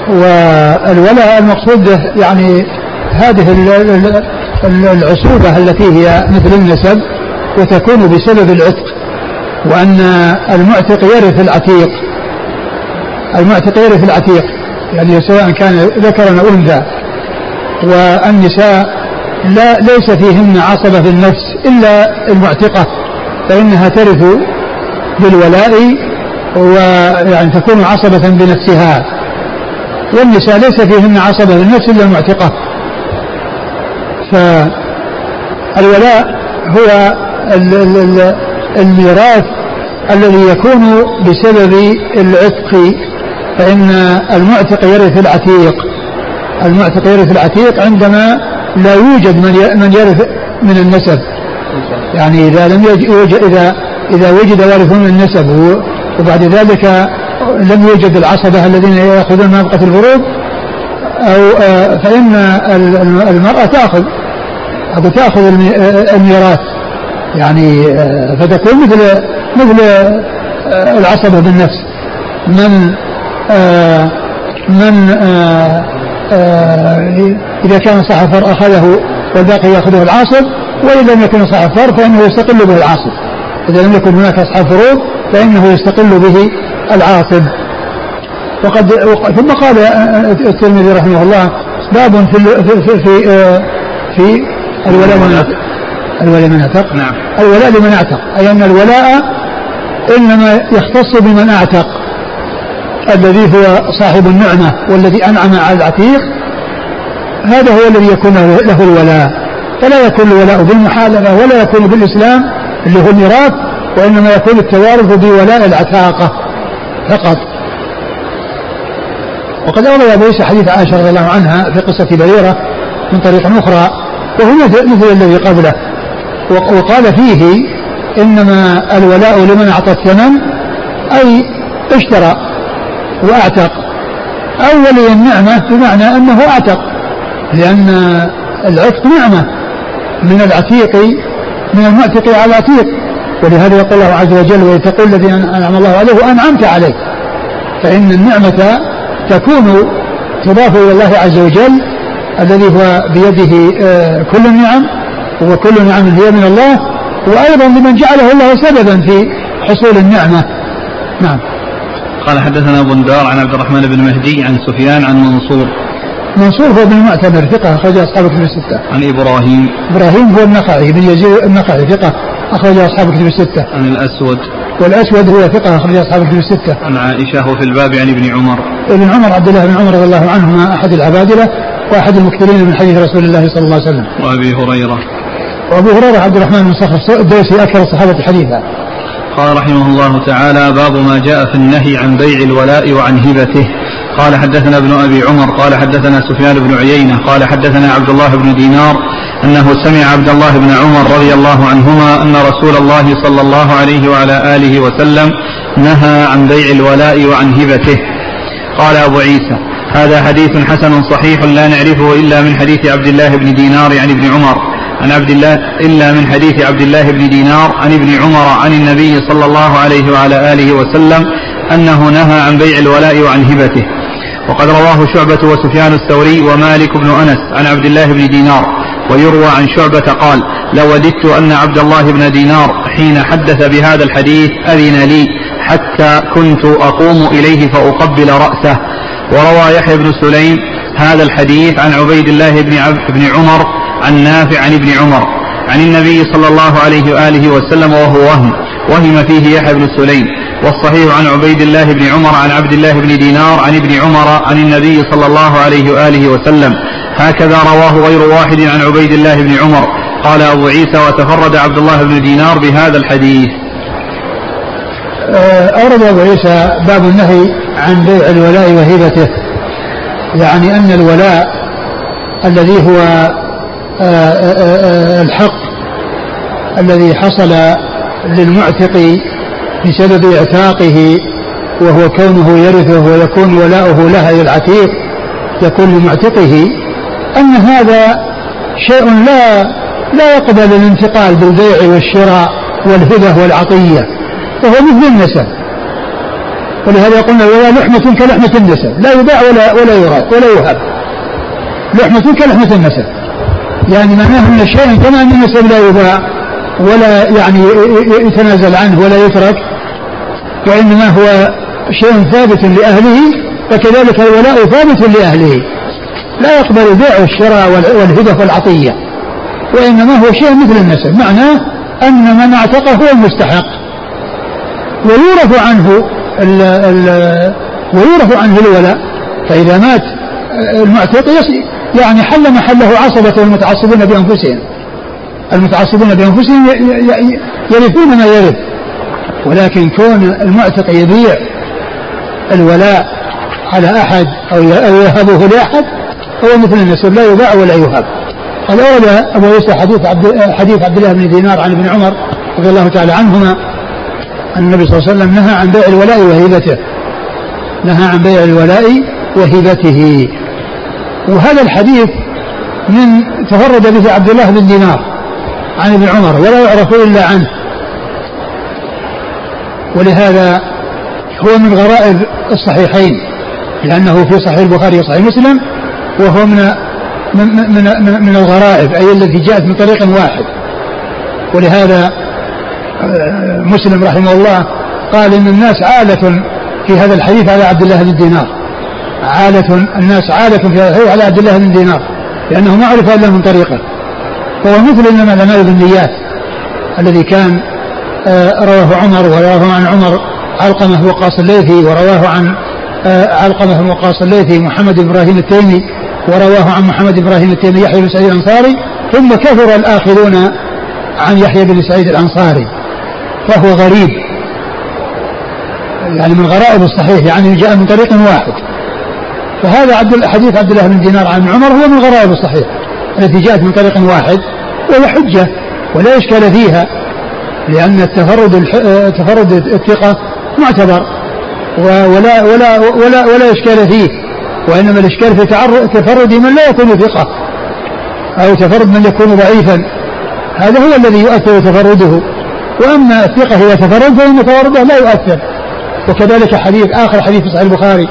والولاء المقصود يعني هذه العصوبة التي هي مثل النسب وتكون بسبب العتق وأن المعتق يرث العتيق. المعتق يرث العتيق يعني سواء كان ذكرا أو أنثى. والنساء لا ليس فيهن عصبة في النفس إلا المعتقة فإنها ترث بالولاء ويعني تكون عصبة بنفسها. والنساء ليس فيهن عصبة بالنفس إلا المعتقة فالولاء هو الميراث الذي يكون بسبب العتق فإن المعتق يرث العتيق. المعتق يرث العتيق عندما لا يوجد من من يرث من النسب. يعني إذا لم يوجد إذا إذا وجد وارث من النسب وبعد ذلك لم يوجد العصبة الذين يأخذون نفقة الفروض أو آه، فإن المرأة تأخذ أو تأخذ الميراث. يعني آه، فتكون مثل مثل آه، العصبة بالنفس. من من إذا كان صاحب أخذه والباقي يأخذه العاصب وإن لم يكن صاحب فإنه يستقل به العاصب إذا لم يكن هناك أصحاب فروض فإنه يستقل به العاصب وقد ثم قال الترمذي رحمه الله باب في في في, في الولاء لمن اعتق الولاء لمن اعتق نعم. الولاء لمن اعتق أي أن الولاء إنما يختص بمن أعتق الذي هو صاحب النعمة والذي أنعم على العتيق. هذا هو الذي يكون له الولاء. فلا يكون الولاء بالمحالفة ولا يكون بالإسلام. اللي هو الميراث وإنما يكون التوارث بولاء العتاقة فقط. وقد أورد أبو عيسى حديث عائشة رضي الله عنها في قصة بريرة من طريق أخرى وهو مثل الذي قبله. وقال فيه إنما الولاء لمن أعطى الثمن أي اشترى وأعتق. أو ولي النعمة بمعنى أنه أعتق لأن العتق نعمة من العتيق من المعتق على العتيق. ولهذا يقول الله عز وجل ويتقول الذي أنعم الله عليه وأنعمت عليه فإن النعمة تكون تضاف إلى الله عز وجل الذي هو بيده آه، كل النعم وكل نعم هي من الله وأيضا لمن جعله الله سببا في حصول النعمة. نعم. قال حدثنا بندار عن عبد الرحمن بن مهدي عن سفيان عن منصور منصور هو بن المعتمر ثقة أخرج أصحاب كتب الستة. عن إبراهيم. إبراهيم هو النخعي بن يزيد النخعي ثقة أخرج أصحاب كتب الستة. عن الأسود. والأسود هو ثقة أخرج أصحاب كتب الستة. عن عائشة وفي الباب عن ابن عمر. ابن عمر عبد الله بن عمر رضي الله عنهما أحد العبادلة وأحد المكثرين من حديث رسول الله صلى الله عليه وسلم. وأبي هريرة. وأبو هريرة عبد الرحمن بن صخر الدوسي أكثر الصحابة حديثا. قال رحمه الله تعالى باب ما جاء في النهي عن بيع الولاء وعن هبته قال حدثنا ابن أبي عمر قال حدثنا سفيان بن عيينة قال حدثنا عبد الله بن دينار أنه سمع عبد الله بن عمر رضي الله عنهما أن رسول الله صلى الله عليه وعلى آله وسلم نهى عن بيع الولاء وعن هبته. قال أبو عيسى هذا حديث حسن صحيح لا نعرفه إلا من حديث عبد الله بن دينار عن ابن عمر. عن عبد الله إلا من حديث عبد الله بن دينار عن ابن عمر عن النبي صلى الله عليه وعلى آله وسلم أنه نهى عن بيع الولاء وعن هبته. وقد رواه شعبة وسفيان الثوري ومالك بن أنس عن عبد الله بن دينار ويروى عن شعبة قال لوددت أن عبد الله بن دينار حين حدث بهذا الحديث أذن لي حتى كنت أقوم إليه فأقبل رأسه وروى يحيى بن سليم هذا الحديث عن عبيد الله بن, بن عمر عن نافع عن ابن عمر عن النبي صلى الله عليه وآله وسلم وهو وهم وهم فيه يحيى بن سليم. والصحيح عن عبيد الله بن عمر عن عبد الله بن دينار عن ابن عمر عن النبي صلى الله عليه وآله وسلم. هكذا رواه غير واحد عن عبيد الله بن عمر. قال أبو عيسى وتفرد عبد الله بن دينار بهذا الحديث. آه، أورد أبو عيسى باب النهي عن بيع الولاء وهبته يعني أن الولاء الذي هو آه، آه، الحق الذي حصل للمعتق بسبب اعتاقه وهو كونه يرثه ويكون ولاؤه له اي العتيق يكون لمعتقه. أن هذا شيء لا لا يقبل الانتقال بالبيع والشراء والهبه والعطية وهو مثل النسب. ولهذا يقولون ولا لحمة كلحمة النسب لا يباع ولا ولا يراد ولا يهب. لحمة كلحمة النسب. يعني معناه أن الشيء كما أن النسب لا يباع ولا يعني يتنازل عنه ولا يترك وإنما هو شيء ثابت لأهله فكذلك الولاء ثابت لأهله. لا يقبل البيع والشراء والهبة والعطية وإنما هو شيء مثل النسب. معناه أن من اعتقه هو المستحق. ويورث عنه ال ال ويورث عنه الولاء فإذا مات المعتق يعني حل محله عصبة المتعصبون بأنفسهم. المتعصبون بأنفسهم يرثون ما يرث. ولكن كون المعتق يبيع الولاء على أحد أو يهبه لأحد هو مثل النسب لا يباع ولا يهب. قال أورد أبو يوسف حديث عبد حديث عبد الله بن دينار عن ابن عمر رضي الله تعالى عنهما أن النبي صلى الله عليه وسلم نهى عن بيع الولاء وهبته. نهى عن بيع الولاء وهبته. وهذا الحديث من تفرد به عبد الله بن دينار عن ابن عمر ولا يعرف إلا عنه. ولهذا هو من غرائب الصحيحين لأنه في صحيح البخاري وصحيح مسلم وهو من من من, من, الغرائب أي التي جاءت من طريق واحد. ولهذا آه، مسلم رحمه الله قال إن الناس عالة في هذا الحديث على عبد الله بن دينار. عالة الناس عالة في هذا على عبد الله بن دينار لأنه ما عرف إلا من طريقه. وهو مثل إنما الأعمال بالنيات الذي كان رواه عمر ورواه عن عمر. علقمة وقاص الليثي ورواه عن آه، علقمة وقاص الليثي محمد إبراهيم التيمي ورواه عن محمد إبراهيم التيمي يحيى بن سعيد الأنصاري ثم كثر الآخذون عن يحيى بن سعيد الأنصاري. فهو غريب. يعني من غرائب الصحيح يعني جاء من طريق واحد. فهذا عبد حديث عبد الله بن دينار عن عمر هو من غرائب الصحيح. التي جاءت من طريق واحد وهي حجة ولا إشكال فيها. لأن التفرد تفرد الثقة معتبر ولا ولا ولا ولا إشكال فيه وإنما الإشكال في تفرد من لا يكون ثقة أو تفرد من يكون ضعيفا. هذا هو الذي يؤثر تفرده. وأما الثقة إذا تفرد فإن تفرده لا يؤثر. وكذلك حديث آخر حديث في صحيح البخاري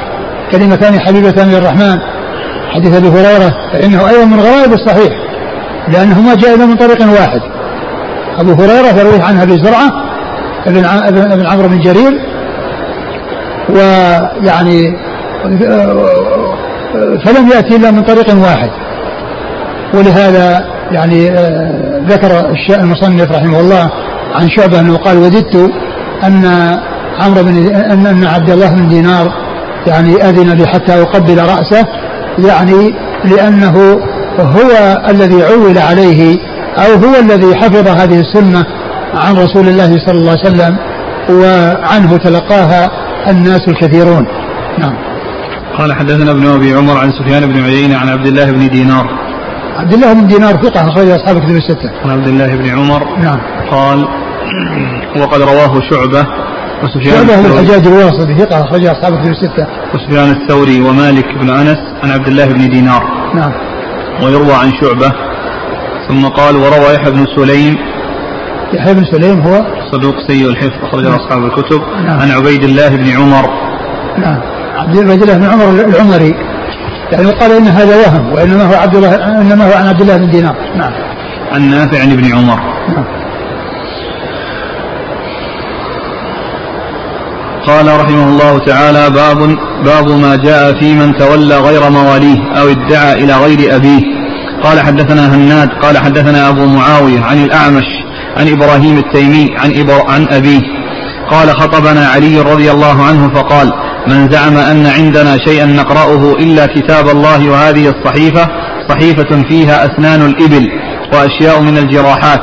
كلمتان حبيبتان للرحمن. حديث أبي هريرة فإنه أيضا من غرائب الصحيح لأنه ما جاء من طريق واحد. أبو هريرة يروي عنها أبي زرعة ابن ابن عمرو بن جرير ويعني فلم يأتي إلا من طريق واحد. ولهذا يعني آه، ذكر المصنف رحمه الله عن شعبة أنه قال وددت أن عمرو بن أن عبد الله بن دينار يعني أذن لي حتى أقبل رأسه يعني لأنه هو الذي عول عليه أو هو الذي حفظ هذه السنة عن رسول الله صلى الله عليه وسلم وعنه تلقاها الناس الكثيرون نعم قال حدثنا ابن أبي عمر عن سفيان بن عيينة عن عبد الله بن دينار عبد الله بن دينار ثقة أخرج أصحاب كتب الستة. عن عبد الله بن عمر نعم. قال وقد رواه شعبة وسفيان شعبة بن الحجاج الواسطي ثقة أخرج أصحاب كتب الستة. وسفيان الثوري ومالك بن أنس عن عبد الله بن دينار. نعم. ويروى عن شعبة ثم قال وروى يحيى بن سليم يحيى بن سليم هو صدوق سيء الحفظ أخرج نعم. أصحاب الكتب. نعم. عن عبيد الله بن عمر. نعم. عبد الله بن عمر العمري. يعني وقال إن هذا وهم وإنما هو عبد الله إنما هو عن عبد الله بن دينار. نعم. عن نافع عن ابن عمر. نعم. قال رحمه الله تعالى باب باب ما جاء في من تولى غير مواليه أو ادعى إلى غير أبيه. قال حدثنا هناد قال حدثنا أبو معاوية عن الأعمش عن إبراهيم التيمي عن إبر عن أبيه. قال خطبنا علي رضي الله عنه فقال من زعم أن عندنا شيئا نقرأه إلا كتاب الله وهذه الصحيفة صحيفة فيها أسنان الإبل وأشياء من الجراحات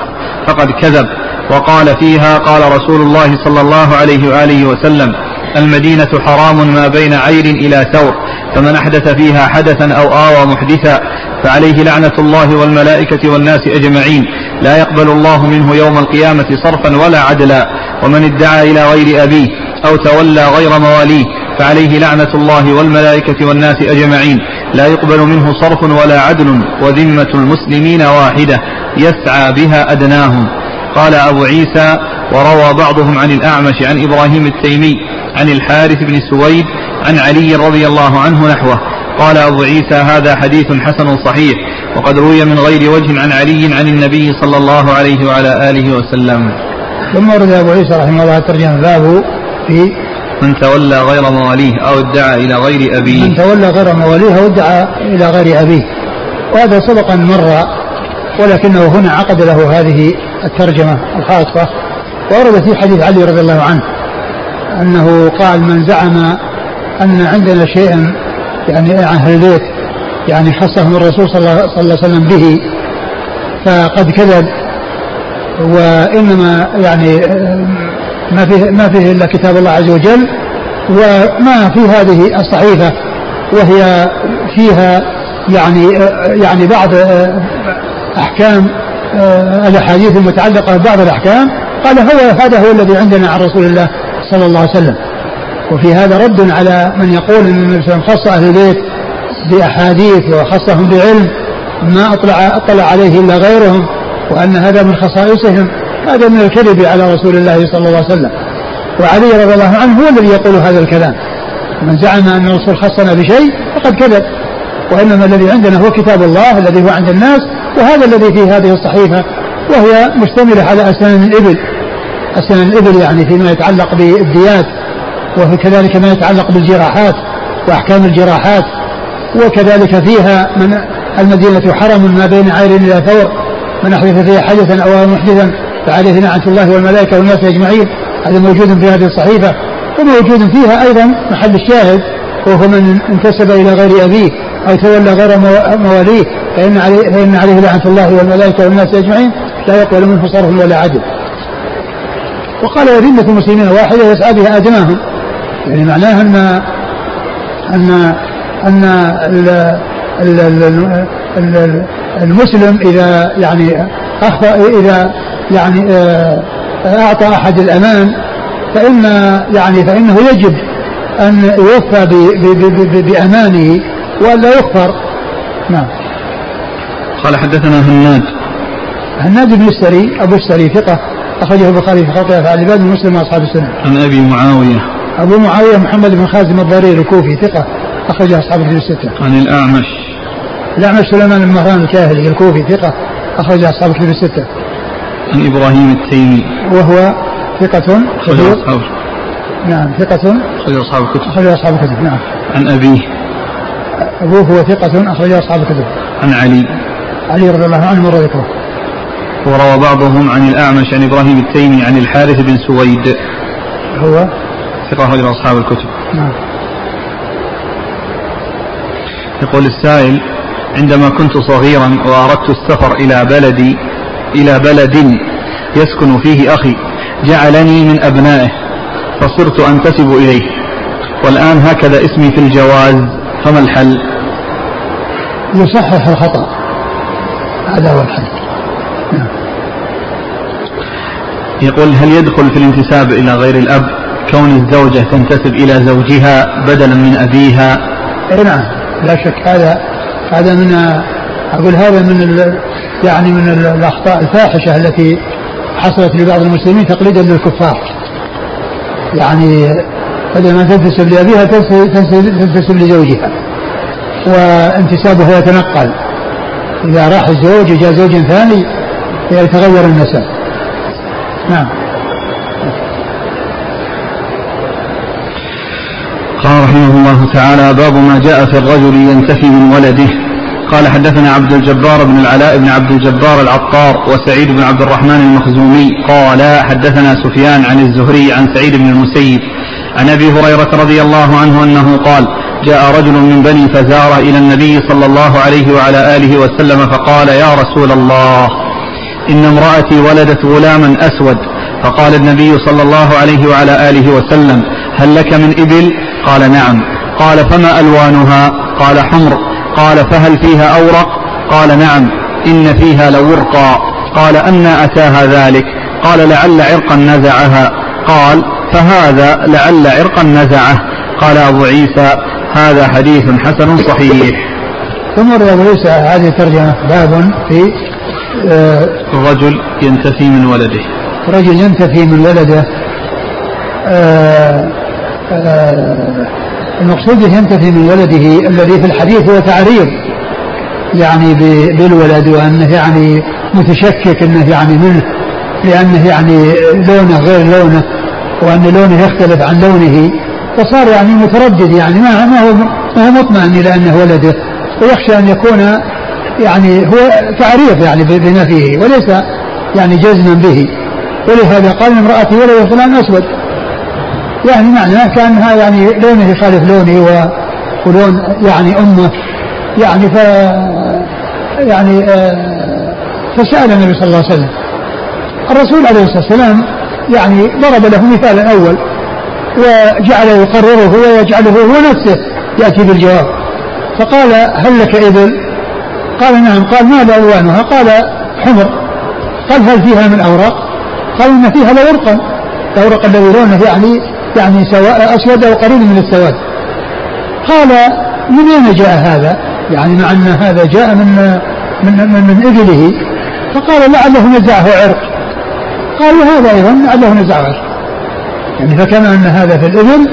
فقد كذب وقال فيها قال رسول الله صلى الله عليه وآله وسلم المدينة حرام ما بين عير إلى ثور فمن أحدث فيها حدثا أو آوى محدثا فعليه لعنة الله والملائكة والناس أجمعين. لا يقبل الله منه يوم القيامة صرفا ولا عدلا. ومن ادعى إلى غير أبيه أو تولى غير مواليه فعليه لعنة الله والملائكة والناس أجمعين. لا يقبل منه صرف ولا عدل. وذمة المسلمين واحدة. يسعى بها أدناهم. قال أبو عيسى وروى بعضهم عن الأعمش عن إبراهيم التيمي عن الحارث بن سويد عن علي رضي الله عنه نحوه. قال أبو عيسى هذا حديث حسن صحيح وقد روي من غير وجه عن علي عن النبي صلى الله عليه وعلى آله وسلم. ثم ورد أبو عيسى رحمه الله ترجمة بابه في من تولى غير مواليه أو ادعى إلى غير أبيه. من تولى غير مواليه أو ادعى إلى غير أبيه. وهذا سبق أن مر ولكنه هنا عقد له هذه الترجمة الخاصة. ورد في حديث علي رضي الله عنه أنه قال من زعم أن عندنا شيئا يعني عن أهل البيت يعني خصهم الرسول صلى الله عليه وسلم به. فقد كذب وإنما يعني ما فيه ما فيه إلا كتاب الله عز وجل وما في هذه الصحيفة وهي فيها يعني يعني بعض أحكام الأحاديث المتعلقة ببعض الأحكام. قال هو هذا هو الذي عندنا عن رسول الله صلى الله عليه وسلم. وفي هذا رد على من يقول إن النبي صلى الله عليه وسلم خص أهل البيت بأحاديث وخصهم بعلم ما اطلع أطلع عليه إلا غيرهم وأن هذا من خصائصهم. هذا من الكذب على رسول الله صلى الله عليه وسلم. وعلي رضي الله عنه هو الذي يقول هذا الكلام. من زعم أن الرسول خصنا بشيء فقد كذب. وإنما الذي عندنا هو كتاب الله الذي هو عند الناس وهذا الذي في هذه الصحيفة وهي مشتملة على أسنان الإبل. أسنان الإبل يعني فيما يتعلق بالديات. وكذلك ما يتعلق بالجراحات وأحكام الجراحات وكذلك فيها من المدينة حرم ما بين عير إلى ثور من أحدث فيها حدثا أو محدثا فعليه لعنة الله والملائكة والناس أجمعين. هذا موجود في هذه الصحيفة. وموجود فيها أيضا محل الشاهد وهو من انتسب إلى غير أبيه أو تولى غير مواليه. فإن عليه فإن عليه لعنة الله والملائكة والناس أجمعين. لا يقبل منه صرف ولا عدل. وقال وذمة المسلمين واحدة يسعى بها أدناهم. يعني معناه أن أن أن المسلم إذا يعني أخطأ إذا يعني آه، أعطى أحد الأمان فإن يعني فإنه يجب أن يوفى بأمانه وألا يغفر. نعم. قال حدثنا هناد. هناد بن السري أبو السري ثقة أخرجه البخاري في خطأ أفعال العباد مسلم وأصحاب السنة. عن أبي معاوية. أبو معاوية محمد بن خازم الضرير الكوفي ثقة أخرج أصحاب الكتب الستة. عن الأعمش. الأعمش سليمان بن مهران الكاهلي الكوفي ثقة أخرج أصحاب الكتب الستة. عن إبراهيم التيمي. وهو ثقة أخرج أصحاب نعم ثقة أخرج أصحاب الكتب. أخرج أصحاب الكتب نعم. عن أبيه. أبوه هو ثقة أخرج أصحاب الكتب. عن علي. علي رضي الله عنه مر ذكره. وروى بعضهم عن الأعمش عن إبراهيم التيمي عن الحارث بن سويد. هو ثقة أخرج أصحاب الكتب. نعم. يقول السائل عندما كنت صغيرا وأردت السفر إلى بلدي إلى بلد يسكن فيه أخي جعلني من أبنائه فصرت أنتسب إليه والآن هكذا اسمي في الجواز فما الحل يصحح الخطأ هذا هو الحل نعم. يقول هل يدخل في الانتساب إلى غير الأب كون الزوجة تنتسب إلى زوجها بدلا من أبيها. نعم لا شك. هذا هذا من أقول هذا من يعني من الأخطاء الفاحشة التي حصلت لبعض المسلمين تقليدا للكفار. يعني بدل ما تنتسب لأبيها تنتسب لزوجها. وانتسابه يتنقل. إذا راح الزوج وجاء زوج ثاني يتغير النسب. نعم قال رحمه الله تعالى باب ما جاء في الرجل ينتفي من ولده. قال حدثنا عبد الجبار بن العلاء بن عبد الجبار العطار وسعيد بن عبد الرحمن المخزومي. قال حدثنا سفيان عن الزهري عن سعيد بن المسيب عن أبي هريرة رضي الله عنه أنه قال جاء رجل من بني فزارة إلى النبي صلى الله عليه وعلى آله وسلم فقال يا رسول الله إن امرأتي ولدت غلاما أسود. فقال النبي صلى الله عليه وعلى آله وسلم هل لك من إبل؟ قال نعم. قال فما ألوانها؟ قال حمر. قال فهل فيها أورق؟ قال نعم. إن فيها لورقا. قال أن أتاها ذلك. قال لعل عرقا نزعها. قال فهذا لعل عرقا نزعه. قال أبو عيسى هذا حديث حسن صحيح. ثم أبو عيسى هذه الترجمة باب في آه الرجل ينتفي من ولده. رجل ينتفي من ولده. آه المقصود ينتفي من ولده الذي في الحديث هو تعريض يعني بالولد وأنه يعني متشكك أنه يعني منه لأنه يعني لونه غير لونه وأن لونه يختلف عن لونه فصار يعني متردد يعني ما هو ما هو مطمئن إلى أنه ولده ويخشى أن يكون يعني هو تعريض يعني بنفيه وليس يعني جزما به ولهذا قال امرأتي ولد فلان أسود. يعني معناه كانها يعني لونه يخالف لوني ولون يعني أمه يعني ف يعني آه، فسأل النبي صلى الله عليه وسلم الرسول عليه الصلاة والسلام يعني ضرب له مثالا أول وجعل يقرره ويجعله هو نفسه يأتي بالجواب فقال هل لك إبل؟ قال نعم قال ماذا ألوانها؟ قال حمر قال هل فيها من أوراق؟ قال إن فيها لورقا الاورق الذي لونه يعني يعني سواء أسود أو قريب من السواد. قال من أين جاء هذا؟ يعني مع أن هذا جاء من من من, من إبله. فقال لعله نزعه عرق. قال وهذا أيضا لعله نزعه عرق. يعني فكما أن هذا في الإبل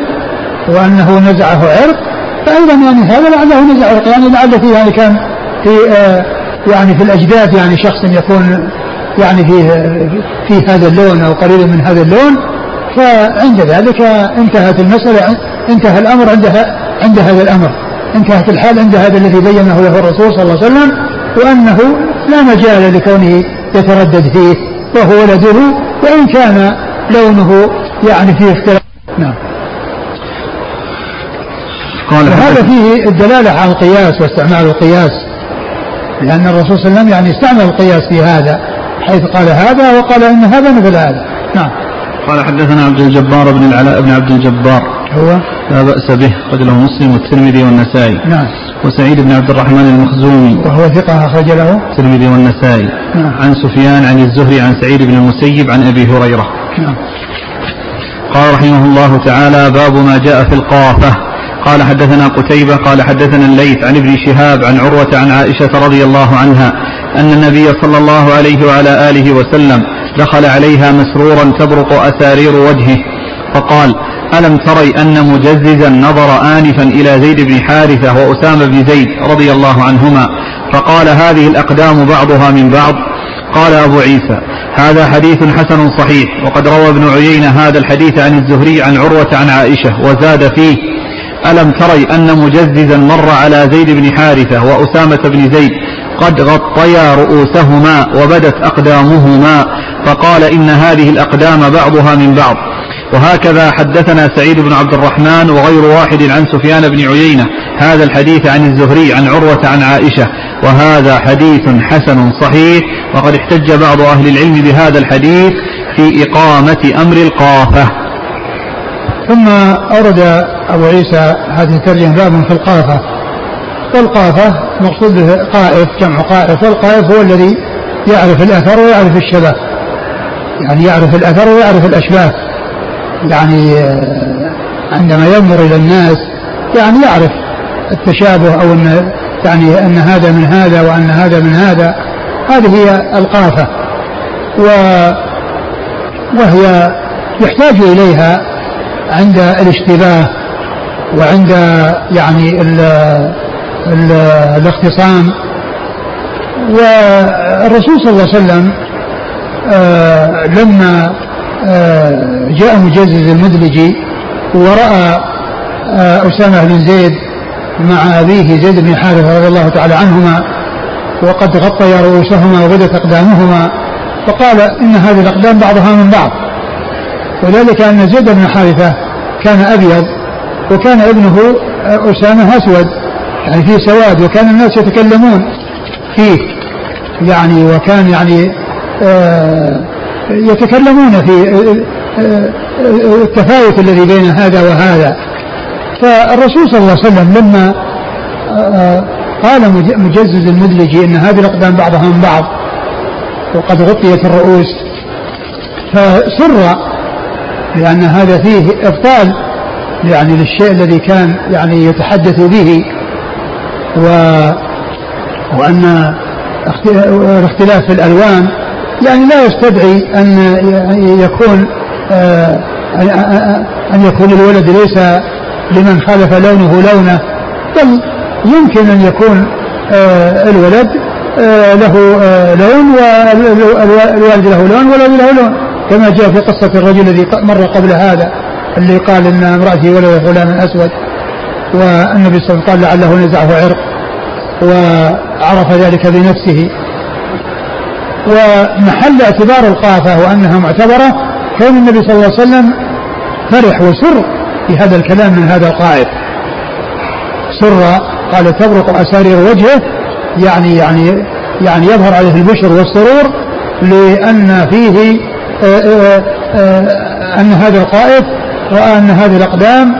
وأنه نزعه عرق فأيضا يعني هذا لعله نزع عرق. يعني لعل فيه يعني كان في آه يعني في الأجداد يعني شخص يكون يعني فيه في هذا اللون أو قريب من هذا اللون فعند ذلك انتهت المسألة انتهى الأمر عند عند هذا الأمر. انتهت الحال عند هذا الذي بينه له الرسول صلى الله عليه وسلم وأنه لا مجال لكونه يتردد فيه وهو ولده وإن كان لونه يعني فيه اختلاف. نعم. قال وهذا فيه الدلالة على القياس واستعمال القياس لأن الرسول صلى الله عليه وسلم يعني استعمل القياس في هذا حيث قال هذا وقال إن هذا مثل هذا. نعم. قال حدثنا عبد الجبار بن العلاء بن عبد الجبار. هو؟ لا بأس به قد له مسلم والترمذي والنسائي. نعم. وسعيد بن عبد الرحمن المخزومي. وهو ثقة أخرج له الترمذي والنسائي. نعم. عن سفيان عن الزهري عن سعيد بن المسيب عن أبي هريرة. نعم. قال رحمه الله تعالى باب ما جاء في القافة. قال حدثنا قتيبة قال حدثنا الليث عن ابن شهاب عن عروة عن عائشة رضي الله عنها أن النبي صلى الله عليه وعلى آله وسلم دخل عليها مسرورا تبرق أسارير وجهه فقال ألم تري أن مجززا نظر آنفا إلى زيد بن حارثة وأسامة بن زيد رضي الله عنهما فقال هذه الأقدام بعضها من بعض. قال أبو عيسى هذا حديث حسن صحيح وقد روى ابن عيينة هذا الحديث عن الزهري عن عروة عن عائشة وزاد فيه ألم تري أن مجززا مر على زيد بن حارثة وأسامة بن زيد قد غطيا رؤوسهما وبدت أقدامهما فقال إن هذه الأقدام بعضها من بعض. وهكذا حدثنا سعيد بن عبد الرحمن وغير واحد عن سفيان بن عيينة هذا الحديث عن الزهري عن عروة عن عائشة وهذا حديث حسن صحيح وقد احتج بعض أهل العلم بهذا الحديث في إقامة أمر القافة. ثم أورد أبو عيسى هذه الترجمة باب في القافة. والقافة مقصود به قائف جمع قائف والقائف هو الذي يعرف الأثر ويعرف الشبه. يعني يعرف الأثر ويعرف الأشباه. يعني آه، عندما ينظر إلى الناس يعني يعرف التشابه أو أن يعني أن هذا من هذا وأن هذا من هذا. هذه هي القافة. و وهي يحتاج إليها عند الاشتباه وعند يعني ال ال الاختصام. والرسول صلى الله عليه وسلم لما آه جاء مجزز المدلجي ورأى آه أسامة بن زيد مع أبيه زيد بن حارثة رضي الله تعالى عنهما وقد غطي رؤوسهما وبدت أقدامهما فقال إن هذه الأقدام بعضها من بعض. وذلك أن زيد بن حارثة كان أبيض وكان ابنه أسامة أسود يعني فيه سواد وكان الناس يتكلمون فيه يعني وكان يعني آه يتكلمون في آه، آه، التفاوت الذي بين هذا وهذا. فالرسول صلى الله عليه وسلم لما آه، قال مجزز المدلجي إن هذه الأقدام بعضها من بعض وقد غطيت الرؤوس فسر لأن هذا فيه إبطال يعني للشيء الذي كان يعني يتحدث به و وأن الاختلاف في الألوان يعني لا يستدعي أن يكون آه، ان يكون الولد ليس لمن خالف لونه لونه بل يمكن أن يكون آه، الولد آه، له لون والوالد له لون والولد له لون كما جاء في قصة الرجل الذي مر قبل هذا اللي قال إن امرأتي ولد غلام أسود والنبي صلى الله عليه وسلم قال لعله نزعه عرق وعرف ذلك بنفسه. ومحل اعتبار القافة وأنها معتبرة كون النبي صلى الله عليه وسلم فرح وسر بهذا الكلام من هذا القائد سر قال تبرق أسارير وجهه يعني يعني يعني يظهر عليه البشر والسرور لأن فيه آآ آآ آآ أن هذا القائد أن هذه الأقدام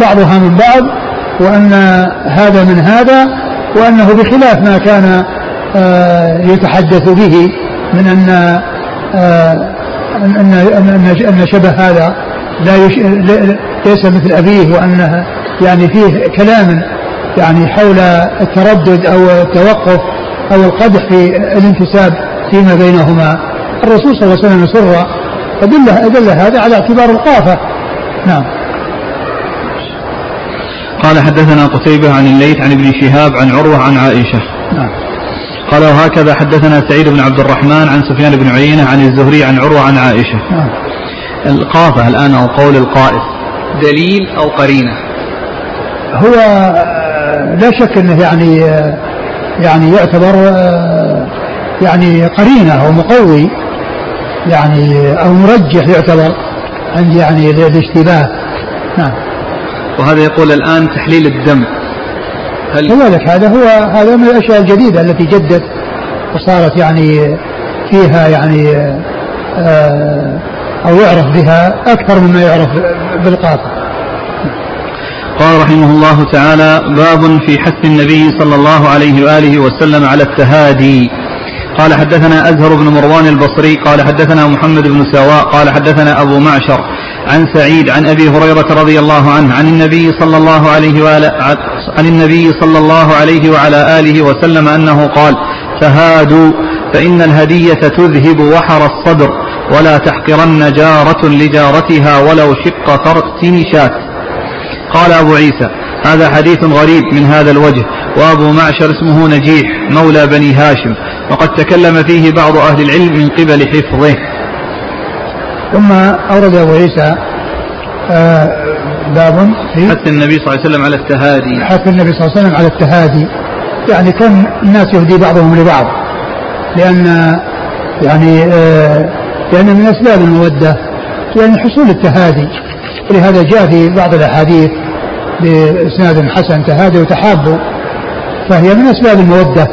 بعضها من بعض وأن هذا من هذا وأنه بخلاف ما كان يتحدث به من أن أن أن أن شبه هذا لا يش... ليس مثل أبيه وأنه يعني فيه كلام يعني حول التردد أو التوقف أو القدح في الانتساب فيما بينهما. الرسول صلى الله عليه وسلم سر أدل أدل هذا على اعتبار القافة. نعم. قال حدثنا قتيبة عن الليث عن ابن شهاب عن عروة عن عائشة. نعم. قال وهكذا حدثنا سعيد بن عبد الرحمن عن سفيان بن عيينة عن الزهري عن عروة عن عائشة. نعم. القافة الآن أو قول القائف دليل أو قرينة؟ هو لا شك أنه يعني يعني يعتبر يعني قرينة أو مقوي يعني أو مرجح يعتبر عند يعني الاشتباه. نعم. وهذا يقول الآن تحليل الدم. هل كذلك هذا هو هذا من الأشياء الجديدة التي جدت وصارت يعني فيها يعني آه، أو يعرف بها أكثر مما يعرف بالقاطع. قال رحمه الله تعالى باب في حث النبي صلى الله عليه وآله وسلم على التهادي. قال حدثنا أزهر بن مروان البصري قال حدثنا محمد بن سواء قال حدثنا أبو معشر عن سعيد عن أبي هريرة رضي الله عنه عن النبي صلى الله عليه وآله عن النبي صلى الله عليه وعلى آله وسلم أنه قال تهادوا فإن الهدية تذهب وحر الصدر ولا تحقرن جارة لجارتها ولو شق فرس نشات. قال أبو عيسى هذا حديث غريب من هذا الوجه وأبو معشر اسمه نجيح مولى بني هاشم وقد تكلم فيه بعض أهل العلم من قبل حفظه. ثم أورد أبو عيسى آه باب في حث النبي صلى الله عليه وسلم على التهادي. حث النبي صلى الله عليه وسلم على التهادي. يعني كان الناس يهدي بعضهم لبعض لأن يعني آه لأن من أسباب المودة يعني حصول التهادي. ولهذا جاء في بعض الأحاديث بإسناد حسن تهادوا وتحابوا فهي من أسباب المودة.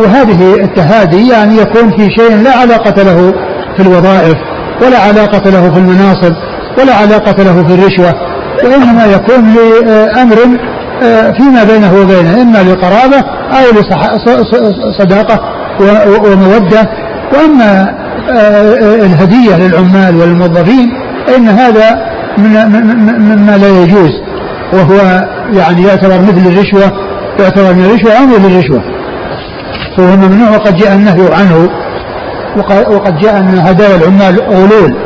وهذه التهادي يعني يكون في شيء لا علاقة له في الوظائف. ولا علاقة له في المناصب ولا علاقة له في الرشوة وإنما يكون لأمر آه، فيما بينه وبينه إما لقرابة أو لصداقة ومودة. وأما آه، الهدية للعمال والموظفين فإن هذا مما لا يجوز وهو يعني يعتبر مثل الرشوة يعتبر من الرشوة أو مثل الرشوة. فهو ممنوع وقد جاء النهي عنه وقد جاء أن هدايا العمال غلول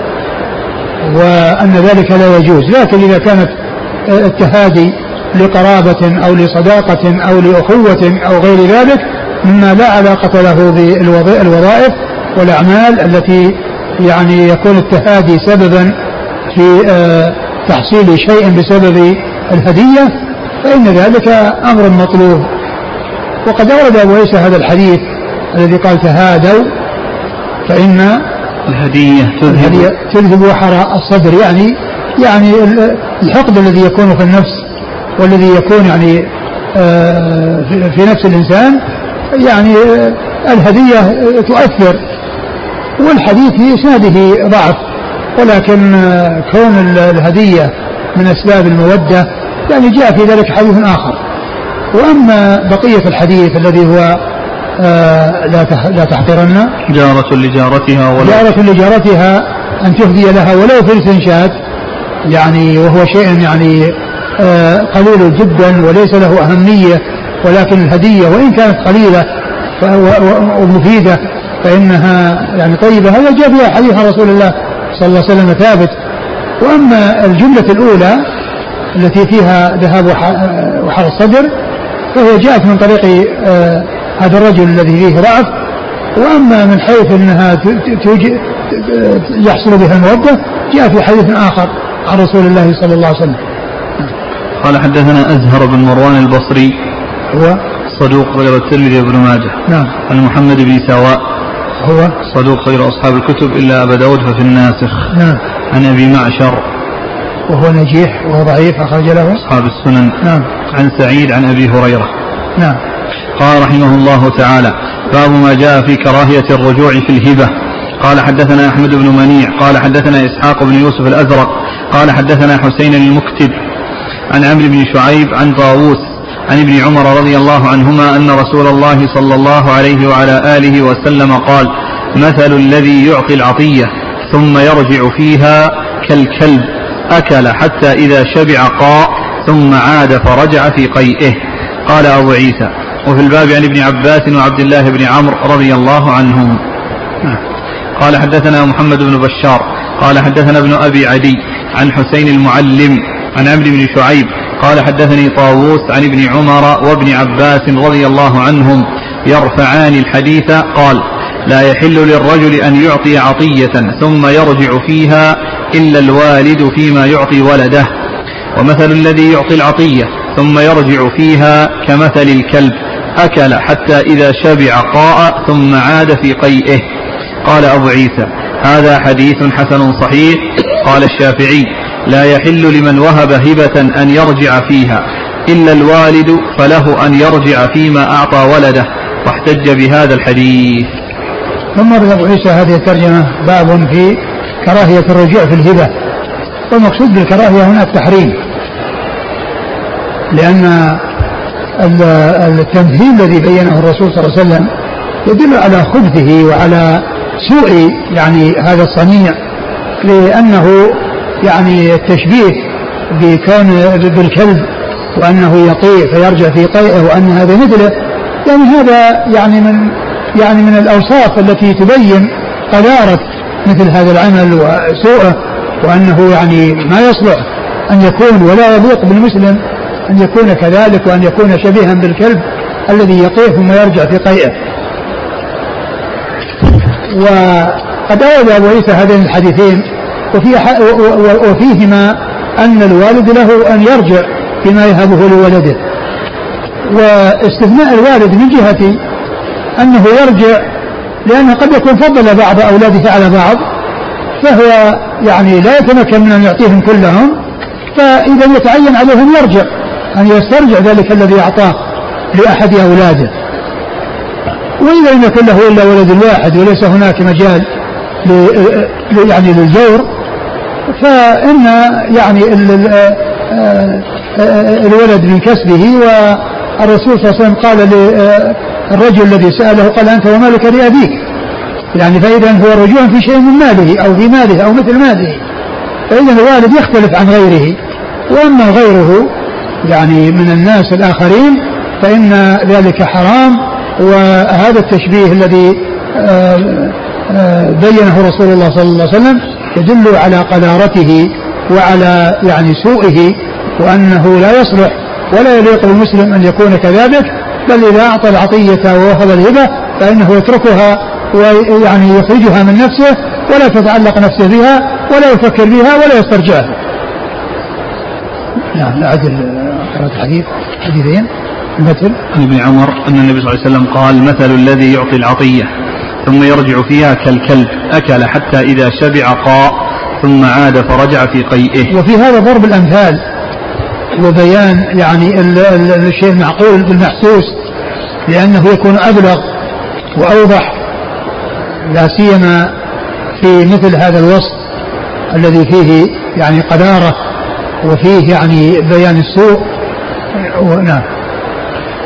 وأن ذلك لا يجوز لكن إذا كانت التهادي لقرابة أو لصداقة أو لأخوة أو غير ذلك مما لا علاقة له بالوظائف والأعمال التي يعني يكون التهادي سببا في آه، تحصيل شيء بسبب الهدية فإن ذلك أمر مطلوب. وقد أورد أبو عيسى هذا الحديث الذي قال تهادوا فإن الهدية تذهب. تذهب وحر الصدر. يعني يعني الحقد الذي يكون في النفس والذي يكون يعني آه، في نفس الإنسان يعني آه، الهدية تؤثر والحديث في إسناده ضعف. ولكن كون الهدية من أسباب المودة يعني جاء في ذلك حديث آخر. وأما بقية الحديث الذي هو آه لا لا تحقرن. جارة لجارتها ولو جارة لجارتها أن تهدي لها ولو فلس شاة يعني وهو شيء يعني آه قليل جدا وليس له أهمية ولكن الهدية وإن كانت قليلة ومفيدة فإنها يعني طيبة. هذا جاء فيها حديث رسول الله صلى الله عليه وسلم ثابت. وأما الجملة الأولى التي فيها ذهاب وحر الصدر فهي جاءت من طريق آه، هذا الرجل الذي فيه ضعف وأما من حيث أنها يحصل بها المودة جاء في حديث آخر عن رسول الله صلى الله عليه وسلم. قال حدثنا أزهر بن مروان البصري هو؟ صدوق غير الترمذي وابن ماجه. نعم. عن محمد بن سواء هو؟ صدوق غير أصحاب الكتب إلا أبا داود ففي الناسخ. نعم. عن أبي معشر. وهو نجيح وهو ضعيف أخرج له. أصحاب السنن. نعم. عن سعيد عن أبي هريرة. نعم. قال رحمه الله تعالى باب ما جاء في كراهية الرجوع في الهبة. قال حدثنا أحمد بن منيع. قال حدثنا إسحاق بن يوسف الأزرق. قال حدثنا حسين المكتب. عن عمرو بن شعيب عن طاووس عن ابن عمر رضي الله عنهما أن رسول الله صلى الله عليه وعلى آله وسلم قال مثل الذي يعطي العطية ثم يرجع فيها كالكلب أكل حتى إذا شبع قاء ثم عاد فرجع في قيئه. قال أبو عيسى وفي الباب عن ابن عباس وعبد الله بن عمرو رضي الله عنهم. قال حدثنا محمد بن بشار قال حدثنا ابن أبي عدي عن حسين المعلم عن عمرو بن شعيب قال حدثني طاووس عن ابن عمر وابن عباس رضي الله عنهم يرفعان الحديث قال لا يحل للرجل أن يعطي عطية ثم يرجع فيها إلا الوالد فيما يعطي ولده. ومثل الذي يعطي العطية ثم يرجع فيها كمثل الكلب. أكل حتى إذا شبع قاء ثم عاد في قيئه. قال أبو عيسى هذا حديث حسن صحيح. قال الشافعي لا يحل لمن وهب هبة أن يرجع فيها إلا الوالد فله أن يرجع فيما أعطى ولده. واحتج بهذا الحديث. ثم أبو عيسى هذه الترجمة؟ باب في كراهية الرجوع في الهبة. والمقصود بالكراهية هنا التحريم. لأن التمثيل الذي بينه الرسول صلى الله عليه وسلم يدل على خبثه وعلى سوء يعني هذا الصنيع لأنه يعني التشبيه بكون بالكلب وأنه يطيع فيرجع في طيئه وأن هذا مثله. يعني هذا يعني من يعني من الأوصاف التي تبين قذارة مثل هذا العمل وسوءه وأنه يعني ما يصلح أن يكون ولا يليق بالمسلم. أن يكون كذلك وأن يكون شبيها بالكلب الذي يطير ثم يرجع في قيئه وقد أورد أبو عيسى هذين الحديثين وفي وفيهما أن الوالد له أن يرجع فيما يهبه لولده. واستثناء الوالد من جهة أنه يرجع لأنه قد يكون فضل بعض أولاده على بعض فهو يعني لا يتمكن من أن يعطيهم كلهم فإذا يتعين عليهم يرجع. أن يسترجع ذلك الذي أعطاه لأحد أولاده. وإذا لم يكن له إلا ولد واحد وليس هناك مجال يعني للجور فإن يعني الولد من كسبه والرسول صلى الله عليه وسلم قال للرجل الذي سأله قال أنت ومالك لأبيك. يعني فإذا هو رجوع في شيء من ماله أو في ماله أو مثل ماله. فإذا الوالد يختلف عن غيره وأما غيره يعني من الناس الآخرين فإن ذلك حرام وهذا التشبيه الذي آه، آه، بينه رسول الله صلى الله عليه وسلم يدل على قذارته وعلى يعني سوءه وأنه لا يصلح ولا يليق بالمسلم أن يكون كذلك بل إذا أعطى العطية ووهب الهبة فإنه يتركها ويعني يخرجها من نفسه ولا تتعلق نفسه بها ولا يفكر بها ولا يسترجعها. نعم أعد قراءة الحديث حديثين المثل عن ابن عمر أن النبي صلى الله عليه وسلم قال مثل الذي يعطي العطية ثم يرجع فيها كالكلب أكل حتى إذا شبع قاء ثم عاد فرجع في قيئه. وفي هذا ضرب الأمثال وبيان يعني الشيء المعقول بالمحسوس لأنه يكون أبلغ وأوضح لا سيما في مثل هذا الوصف الذي فيه يعني قذارة وفيه يعني بيان السوء. نعم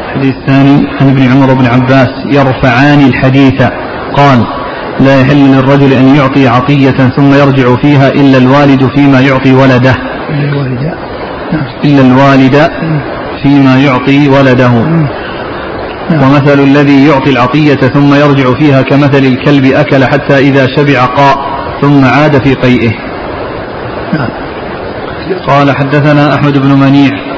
الحديث الثاني عن ابن عمر وابن عباس يرفعان الحديث. قال لا يحل للرجل أن يعطي عطية ثم يرجع فيها إلا الوالد فيما يعطي ولده. إلا الوالد. نعم. إلا الوالد فيما يعطي ولده. نعم. ومثل الذي يعطي العطية ثم يرجع فيها كمثل الكلب أكل حتى إذا شبع قاء ثم عاد في قيئه. نعم. قال حدثنا أحمد بن منيع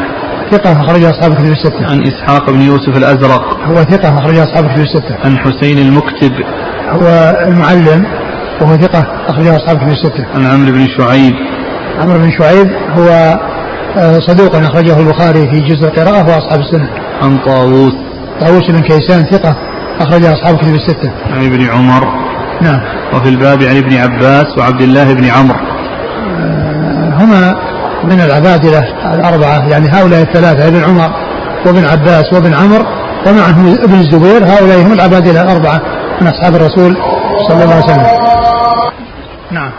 ثقة أخرج أصحاب الكتب الستة. عن إسحاق بن يوسف الأزرق. هو ثقة أخرج أصحاب الكتب الستة. عن حسين المكتب. هو المعلم وهو ثقة أخرج أصحاب الكتب الستة. عن عمرو بن شعيب. عمرو بن شعيب هو آه، صدوق أخرجه البخاري في جزء القراءة وأصحاب السنة. عن طاووس. طاووس بن كيسان ثقة أخرج أصحاب الكتب الستة. عن ابن عمر. نعم. وفي الباب عن ابن عباس وعبد الله بن عمرو. آه، هما من العبادلة الأربعة يعني هؤلاء الثلاثة ابن عمر وابن عباس وابن عمر ومعهم ابن الزبير هؤلاء هم العبادلة الأربعة من أصحاب الرسول صلى الله عليه وسلم نعم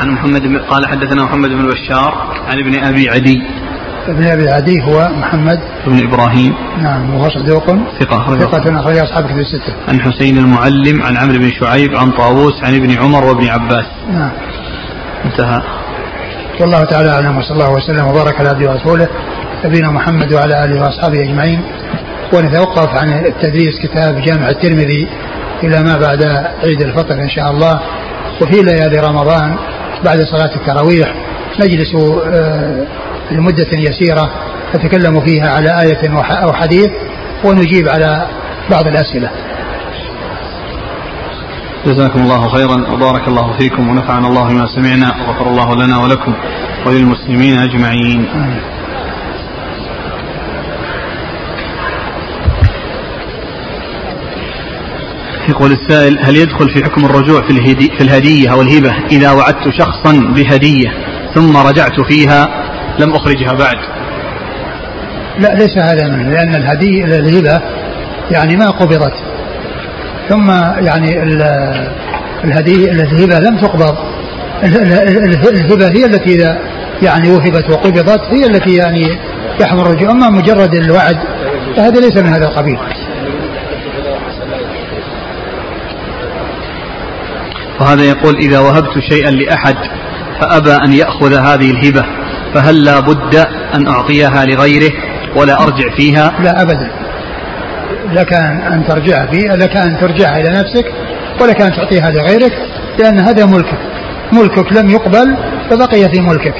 عن محمد قال حدثنا محمد بن بشار عن ابن أبي عدي ابن أبي عدي هو محمد بن إبراهيم نعم وهو صدوق ثقة ثقة أخرج أصحاب كتب الستة. عن حسين المعلم عن عمرو بن شعيب عن طاووس عن ابن عمر وابن عباس. نعم. انتهى. والله تعالى أعلم وصلى الله وسلم وبارك على عبده ورسوله نبينا محمد وعلى آله وأصحابه أجمعين. ونتوقف عن التدريس كتاب جامع الترمذي إلى ما بعد عيد الفطر إن شاء الله. وفي ليالي رمضان بعد صلاة التراويح نجلس آه، لمدة يسيرة نتكلم فيها على آية أو حديث ونجيب على بعض الأسئلة. جزاكم الله خيرا وبارك الله فيكم ونفعنا الله بما سمعنا وغفر الله لنا ولكم وللمسلمين أجمعين. يقول السائل هل يدخل في حكم الرجوع في, الهدي في الهدية أو الهبة إذا وعدت شخصا بهدية ثم رجعت فيها لم أخرجها بعد؟ لا ليس هذا منه لأن الهدي الهبة يعني ما قبضت. ثم يعني الهدي الهبة لم تقبض. الهبة هي التي إذا يعني وهبت وقبضت هي التي يعني يحمل الرجوع أما مجرد الوعد فهذا ليس من هذا القبيل. وهذا يقول إذا وهبت شيئا لأحد فأبى أن يأخذ هذه الهبة فهل لا بد أن أعطيها لغيره ولا أرجع فيها؟ لا أبدا. لك أن ترجع فيها لك أن ترجعها إلى نفسك ولك أن تعطيها لغيرك لأن هذا ملكك. ملكك لم يقبل فبقي في ملكك.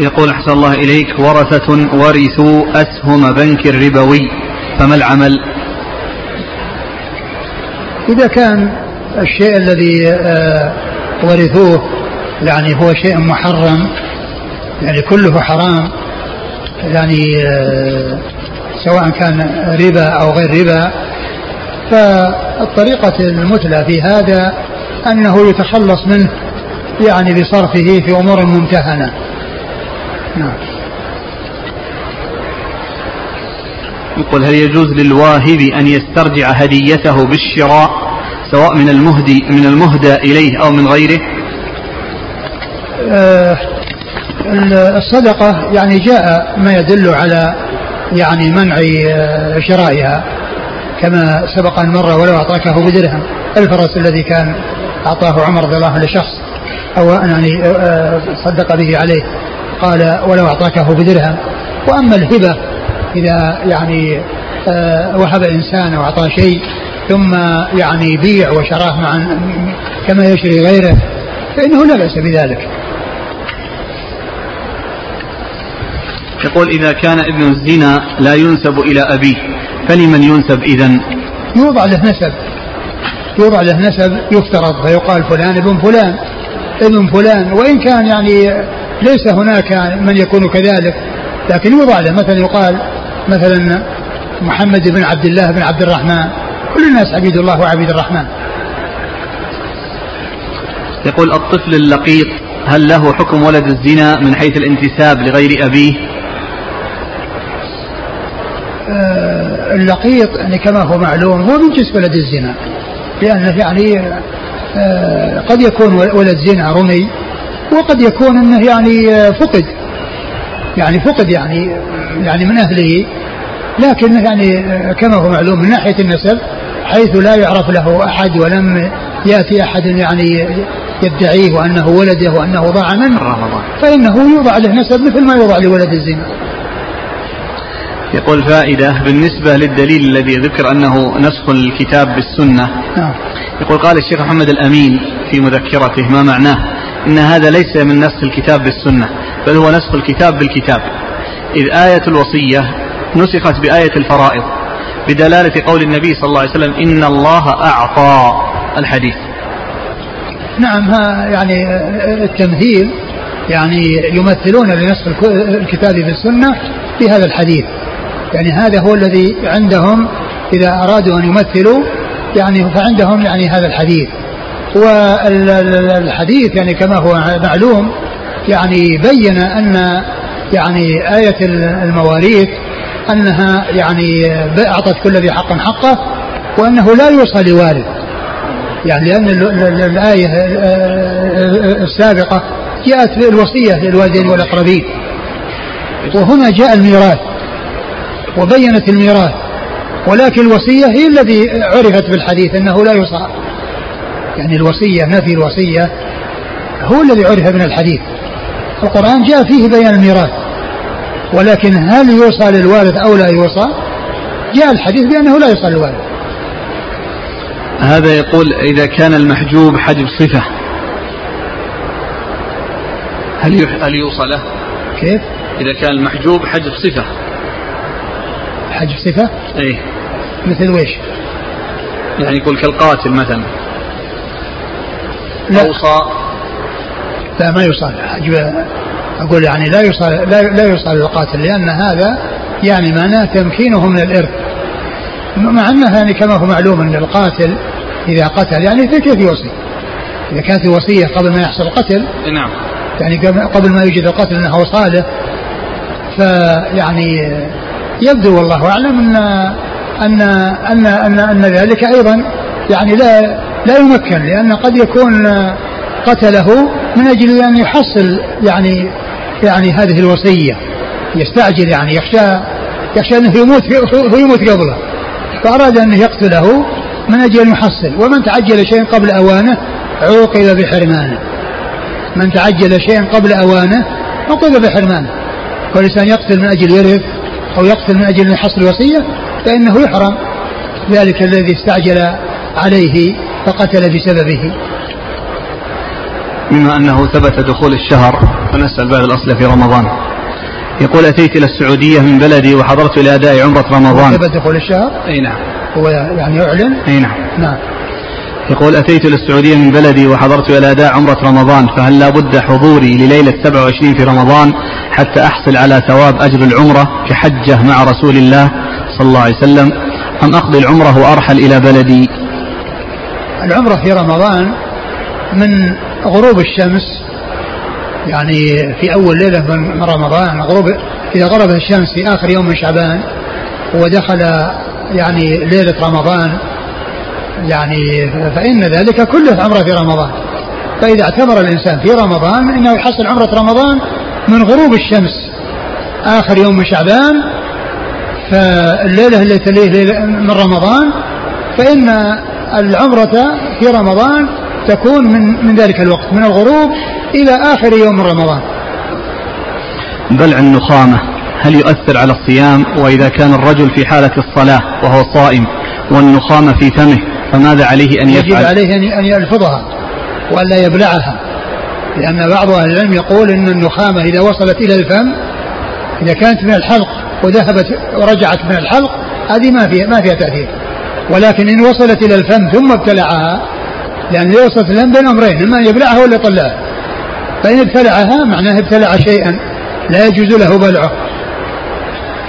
يقول أحسن الله إليك ورثة ورثوا أسهم بنك الربوي. فما العمل؟ إذا كان الشيء الذي آه، ورثوه يعني هو شيء محرم يعني كله حرام يعني آه، سواء كان ربا أو غير ربا فالطريقة المثلى في هذا أنه يتخلص منه يعني بصرفه في أمور ممتهنة. نعم. يقول هل يجوز للواهب أن يسترجع هديته بالشراء سواء من المهدي من المهدى إليه أو من غيره؟ آه الصدقة يعني جاء ما يدل على يعني منع آه، شرائها كما سبق أن مر ولو أعطاكه بدرهم. الفرس الذي كان أعطاه عمر رضي الله عنه لشخص أو يعني آه، صدق به عليه قال ولو أعطاكه بدرهم. وأما الهبة إذا يعني آه، وهب إنسان أو أعطاه شيء ثم يعني بيع وشراه مع كما يشري غيره فإنه لا بأس بذلك. يقول إذا كان ابن الزنا لا ينسب إلى أبيه فلمن ينسب إذا يوضع له نسب. يوضع له نسب يفترض فيقال فلان ابن فلان ابن فلان. وإن كان يعني ليس هناك من يكون كذلك لكن يوضع له. مثلا يقال مثلا محمد بن عبد الله بن عبد الرحمن. كل الناس عبيد الله وعبيد الرحمن. يقول الطفل اللقيط هل له حكم ولد الزنا من حيث الانتساب لغير أبيه آه اللقيط يعني كما هو معلوم هو من جنس ولد الزنا. لأنه يعني آه قد يكون ولد زنا رمي وقد يكون إنه يعني فقد. يعني فقد يعني يعني من أهله. لكن يعني كما هو معلوم من ناحية النسب حيث لا يعرف له أحد ولم يأتي أحد يعني يدعيه وانه ولده وأنه ضاع منه فإنه يوضع له نسب مثل ما يوضع لولد الزنا. يقول فائدة بالنسبة للدليل الذي ذكر أنه نسخ الكتاب بالسنة. نعم. يقول قال الشيخ محمد الأمين في مذكرته ما معناه؟ إن هذا ليس من نسخ الكتاب بالسنة بل هو نسخ الكتاب بالكتاب. إذ آية الوصية نسخت بآية الفرائض بدلالة قول النبي صلى الله عليه وسلم إن الله أعطى الحديث. نعم ها يعني التمثيل يعني يمثلون لنسخ الكتاب بالسنة في هذا الحديث. يعني هذا هو الذي عندهم إذا أرادوا أن يمثلوا يعني فعندهم يعني هذا الحديث. والحديث يعني كما هو معلوم يعني بين أن يعني آية المواريث أنها يعني أعطت كل ذي حق حقه وأنه لا يوصى لوارث. يعني لأن الآية السابقة جاءت بالوصية للوالدين والأقربين. وهنا جاء الميراث. وبينت الميراث. ولكن الوصية هي الذي عرفت بالحديث أنه لا يوصى يعني الوصية نفي الوصية؟ هو الذي عرف من الحديث. القرآن جاء فيه بيان الميراث. ولكن هل يوصى للوارث أو لا يوصى؟ جاء الحديث بأنه لا يوصى للوارث. هذا يقول إذا كان المحجوب حجب صفة. هل هل يوصى له؟ كيف؟ إذا كان المحجوب حجب صفة. حجب صفة؟ إيه مثل ويش؟ يعني يقول كالقاتل مثلا. لا. أوصى لا ما يوصى أقول يعني لا يوصى لا, لا يوصى للقاتل لأن هذا يعني معناه تمكينه من الإرث. مع أنه يعني كما هو معلوم أن القاتل إذا قتل يعني كيف يوصي؟ إذا كانت الوصية قبل ما يحصل القتل نعم. يعني قبل ما يوجد القتل أنها وصاله فيعني يبدو والله أعلم أن أن أن أن, أن ذلك أيضا يعني لا لا يمكن لأن قد يكون قتله من أجل أن يحصل يعني يعني هذه الوصية يستعجل يعني يخشى يخشى أنه يموت هو يموت قبله فأراد أن يقتله من أجل أن يحصل. ومن تعجل شيئا قبل أوانه عوقب بحرمانه. من تعجل شيئا قبل أوانه عوقب بحرمانه. والإنسان يقتل من أجل يرث أو يقتل من أجل أن يحصل وصية فإنه يحرم. ذلك الذي استعجل عليه فقتل بسببه. بما أنه ثبت دخول الشهر فنسأل بعد الأصل في رمضان. يقول أتيت إلى السعودية من بلدي وحضرت لأداء عمرة رمضان. ثبت دخول الشهر؟ أي نعم. هو يعني يعلن أي نعم. نعم. يقول أتيت إلى السعودية من بلدي وحضرت إلى أداء عمرة رمضان فهل لا بد حضوري لليلة 27 في رمضان حتى أحصل على ثواب أجر العمرة كحجة مع رسول الله صلى الله عليه وسلم. أم أقضي العمرة وأرحل إلى بلدي؟ العمرة في رمضان من غروب الشمس يعني في أول ليلة من رمضان غروب إذا غربت الشمس في آخر يوم من شعبان ودخل يعني ليلة رمضان يعني فإن ذلك كله عمرة في رمضان. فإذا اعتمر الإنسان في رمضان إنه يحصل عمرة رمضان من غروب الشمس. آخر يوم من شعبان فالليلة التي تليه من رمضان فإن العمرة في رمضان تكون من من ذلك الوقت من الغروب إلى آخر يوم من رمضان. بلع النخامة هل يؤثر على الصيام؟ وإذا كان الرجل في حالة الصلاة وهو صائم والنخامة في فمه فماذا عليه أن يفعل؟ يجب عليه أن يلفظها وألا يبلعها. لأن بعض أهل العلم يقول أن النخامة إذا وصلت إلى الفم إذا كانت من الحلق وذهبت ورجعت من الحلق هذه ما فيها ما فيها تأثير. ولكن إن وصلت إلى الفم ثم ابتلعها لأن إذا وصلت الفم بين أمرين إما أن يبلعها ولا يطلعها. فإن ابتلعها معناه ابتلع شيئا لا يجوز له بلعه.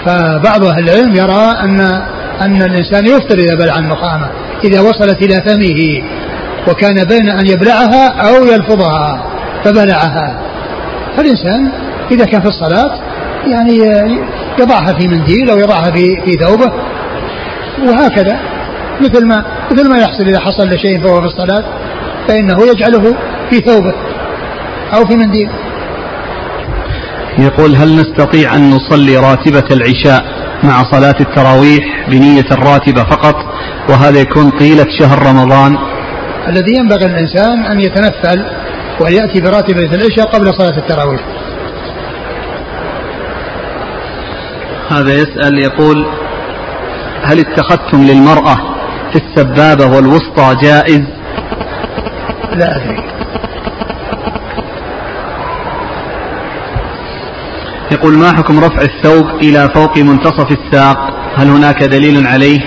فبعض أهل العلم يرى أن أن الإنسان يفطر إذا بلع النخامة إذا وصلت إلى فمه وكان بين أن يبلعها أو يلفظها. فبلعها. فالإنسان إذا كان في الصلاة يعني يضعها في منديل أو يضعها في في ثوبه وهكذا. مثل ما مثل ما يحصل إذا حصل له شيء فهو في الصلاة فإنه يجعله في ثوبه أو في منديل. يقول هل نستطيع أن نصلي راتبة العشاء مع صلاة التراويح بنية الراتبة فقط وهذا يكون طيلة شهر رمضان؟ الذي ينبغي للإنسان أن يتنفل ويأتي براتبة العشاء قبل صلاة التراويح. هذا يسأل يقول هل اتخذتم للمرأة في السبابة والوسطى جائز؟ لا أدري. يقول ما حكم رفع الثوب إلى فوق منتصف الساق؟ هل هناك دليل عليه؟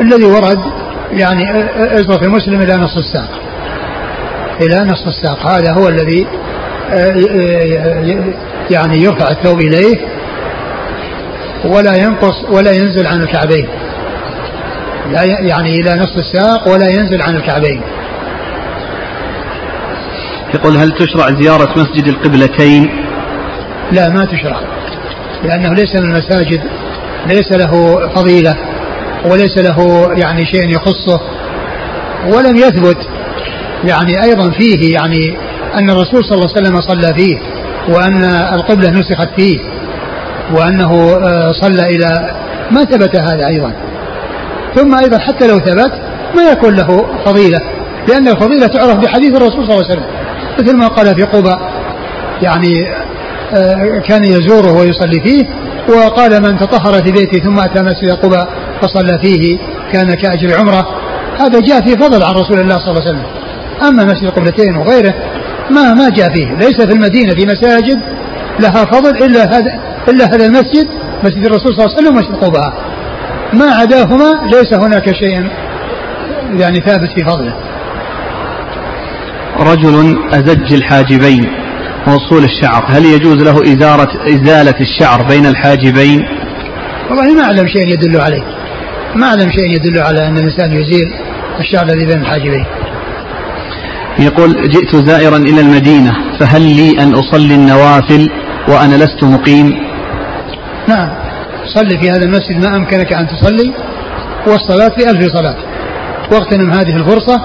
الذي ورد يعني اضرب المسلم إلى نصف الساق. إلى نصف الساق. هذا هو الذي يعني يرفع الثوب إليه ولا ينقص ولا ينزل عن الكعبين. لا يعني إلى نصف الساق ولا ينزل عن الكعبين. يقول هل تشرع زيارة مسجد القبلتين؟ لا ما تشرع لأنه ليس من المساجد ليس له فضيلة وليس له يعني شيء يخصه ولم يثبت. يعني أيضا فيه يعني أن الرسول صلى الله عليه وسلم صلى فيه وأن القبلة نسخت فيه وأنه آه، صلى إلى ما ثبت هذا أيضا. ثم أيضا حتى لو ثبت ما يكون له فضيلة لأن الفضيلة تعرف بحديث الرسول صلى الله عليه وسلم. مثل ما قال في قبى يعني آه، كان يزوره ويصلي فيه وقال من تطهر في بيته ثم أتى مسجد قبى فصلى فيه كان كأجر عمرة هذا جاء في فضل عن رسول الله صلى الله عليه وسلم. أما مسجد القبلتين وغيره ما ما جاء فيه. ليس في المدينة في مساجد لها فضل إلا هذا إلا هذا المسجد مسجد الرسول صلى الله عليه وسلم ومسجد قباء ما عداهما ليس هناك شيء يعني ثابت في فضله. رجل أزج الحاجبين ووصول الشعر. هل يجوز له إزارة إزالة الشعر بين الحاجبين؟ والله ما أعلم شيء يدل عليه. ما أعلم شيء يدل على أن الإنسان يزيل الشعر الذي بين الحاجبين. يقول جئت زائرا إلى المدينة فهل لي أن أصلي النوافل وأنا لست مقيم؟ نعم صلي في هذا المسجد ما أمكنك أن تصلي والصلاة بألف صلاة. واغتنم هذه الفرصة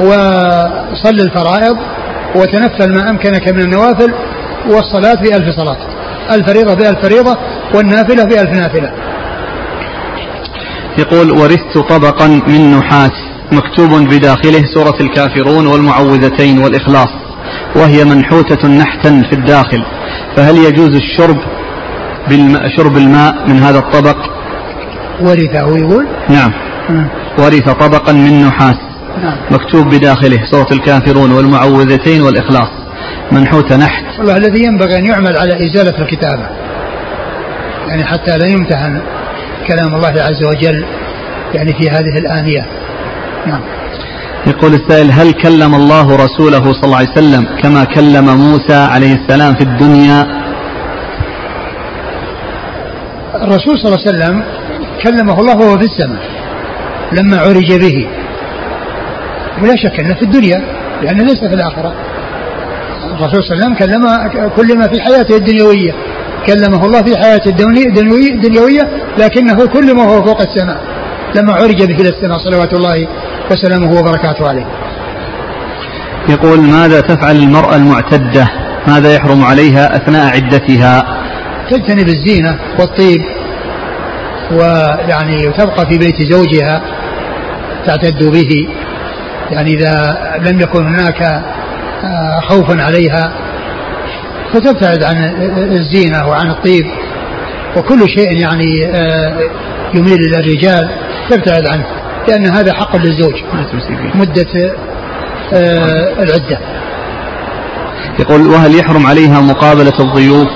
وصل الفرائض وتنفل ما أمكنك من النوافل والصلاة بألف صلاة. الفريضة بألف فريضة والنافلة بألف نافلة. يقول ورثت طبقا من نحاس. مكتوب بداخله سورة الكافرون والمعوذتين والإخلاص وهي منحوتة نحتا في الداخل فهل يجوز الشرب بالماء شرب الماء من هذا الطبق؟ ورثه يقول؟ نعم. ورث طبقا من نحاس. نعم. مكتوب بداخله سورة الكافرون والمعوذتين والإخلاص منحوت نحت. والله الذي ينبغي أن يعمل على إزالة الكتابة يعني حتى لا يمتهن كلام الله عز وجل يعني في هذه الآنية. نعم. يقول السائل هل كلم الله رسوله صلى الله عليه وسلم كما كلم موسى عليه السلام في الدنيا؟ الرسول صلى الله عليه وسلم كلمه الله وهو في السماء لما عرج به. ولا شك أنه في الدنيا لأنه ليس في الآخرة. الرسول صلى الله عليه وسلم كلم كلم في حياته الدنيوية. كلمه الله في حياته الدنيوية لكنه كلم وهو فوق السماء. لما عرج به إلى السماء صلوات الله وسلامه وبركاته عليه. يقول ماذا تفعل المرأة المعتدة؟ ماذا يحرم عليها أثناء عدتها؟ تجتنب الزينة والطيب ويعني تبقى في بيت زوجها تعتد به يعني إذا لم يكن هناك آه، خوف عليها فتبتعد عن الزينة وعن الطيب وكل شيء يعني آه، يميل إلى الرجال تبتعد عنه لأن هذا حق للزوج. مدة آه، العدة. يقول وهل يحرم عليها مقابلة الضيوف؟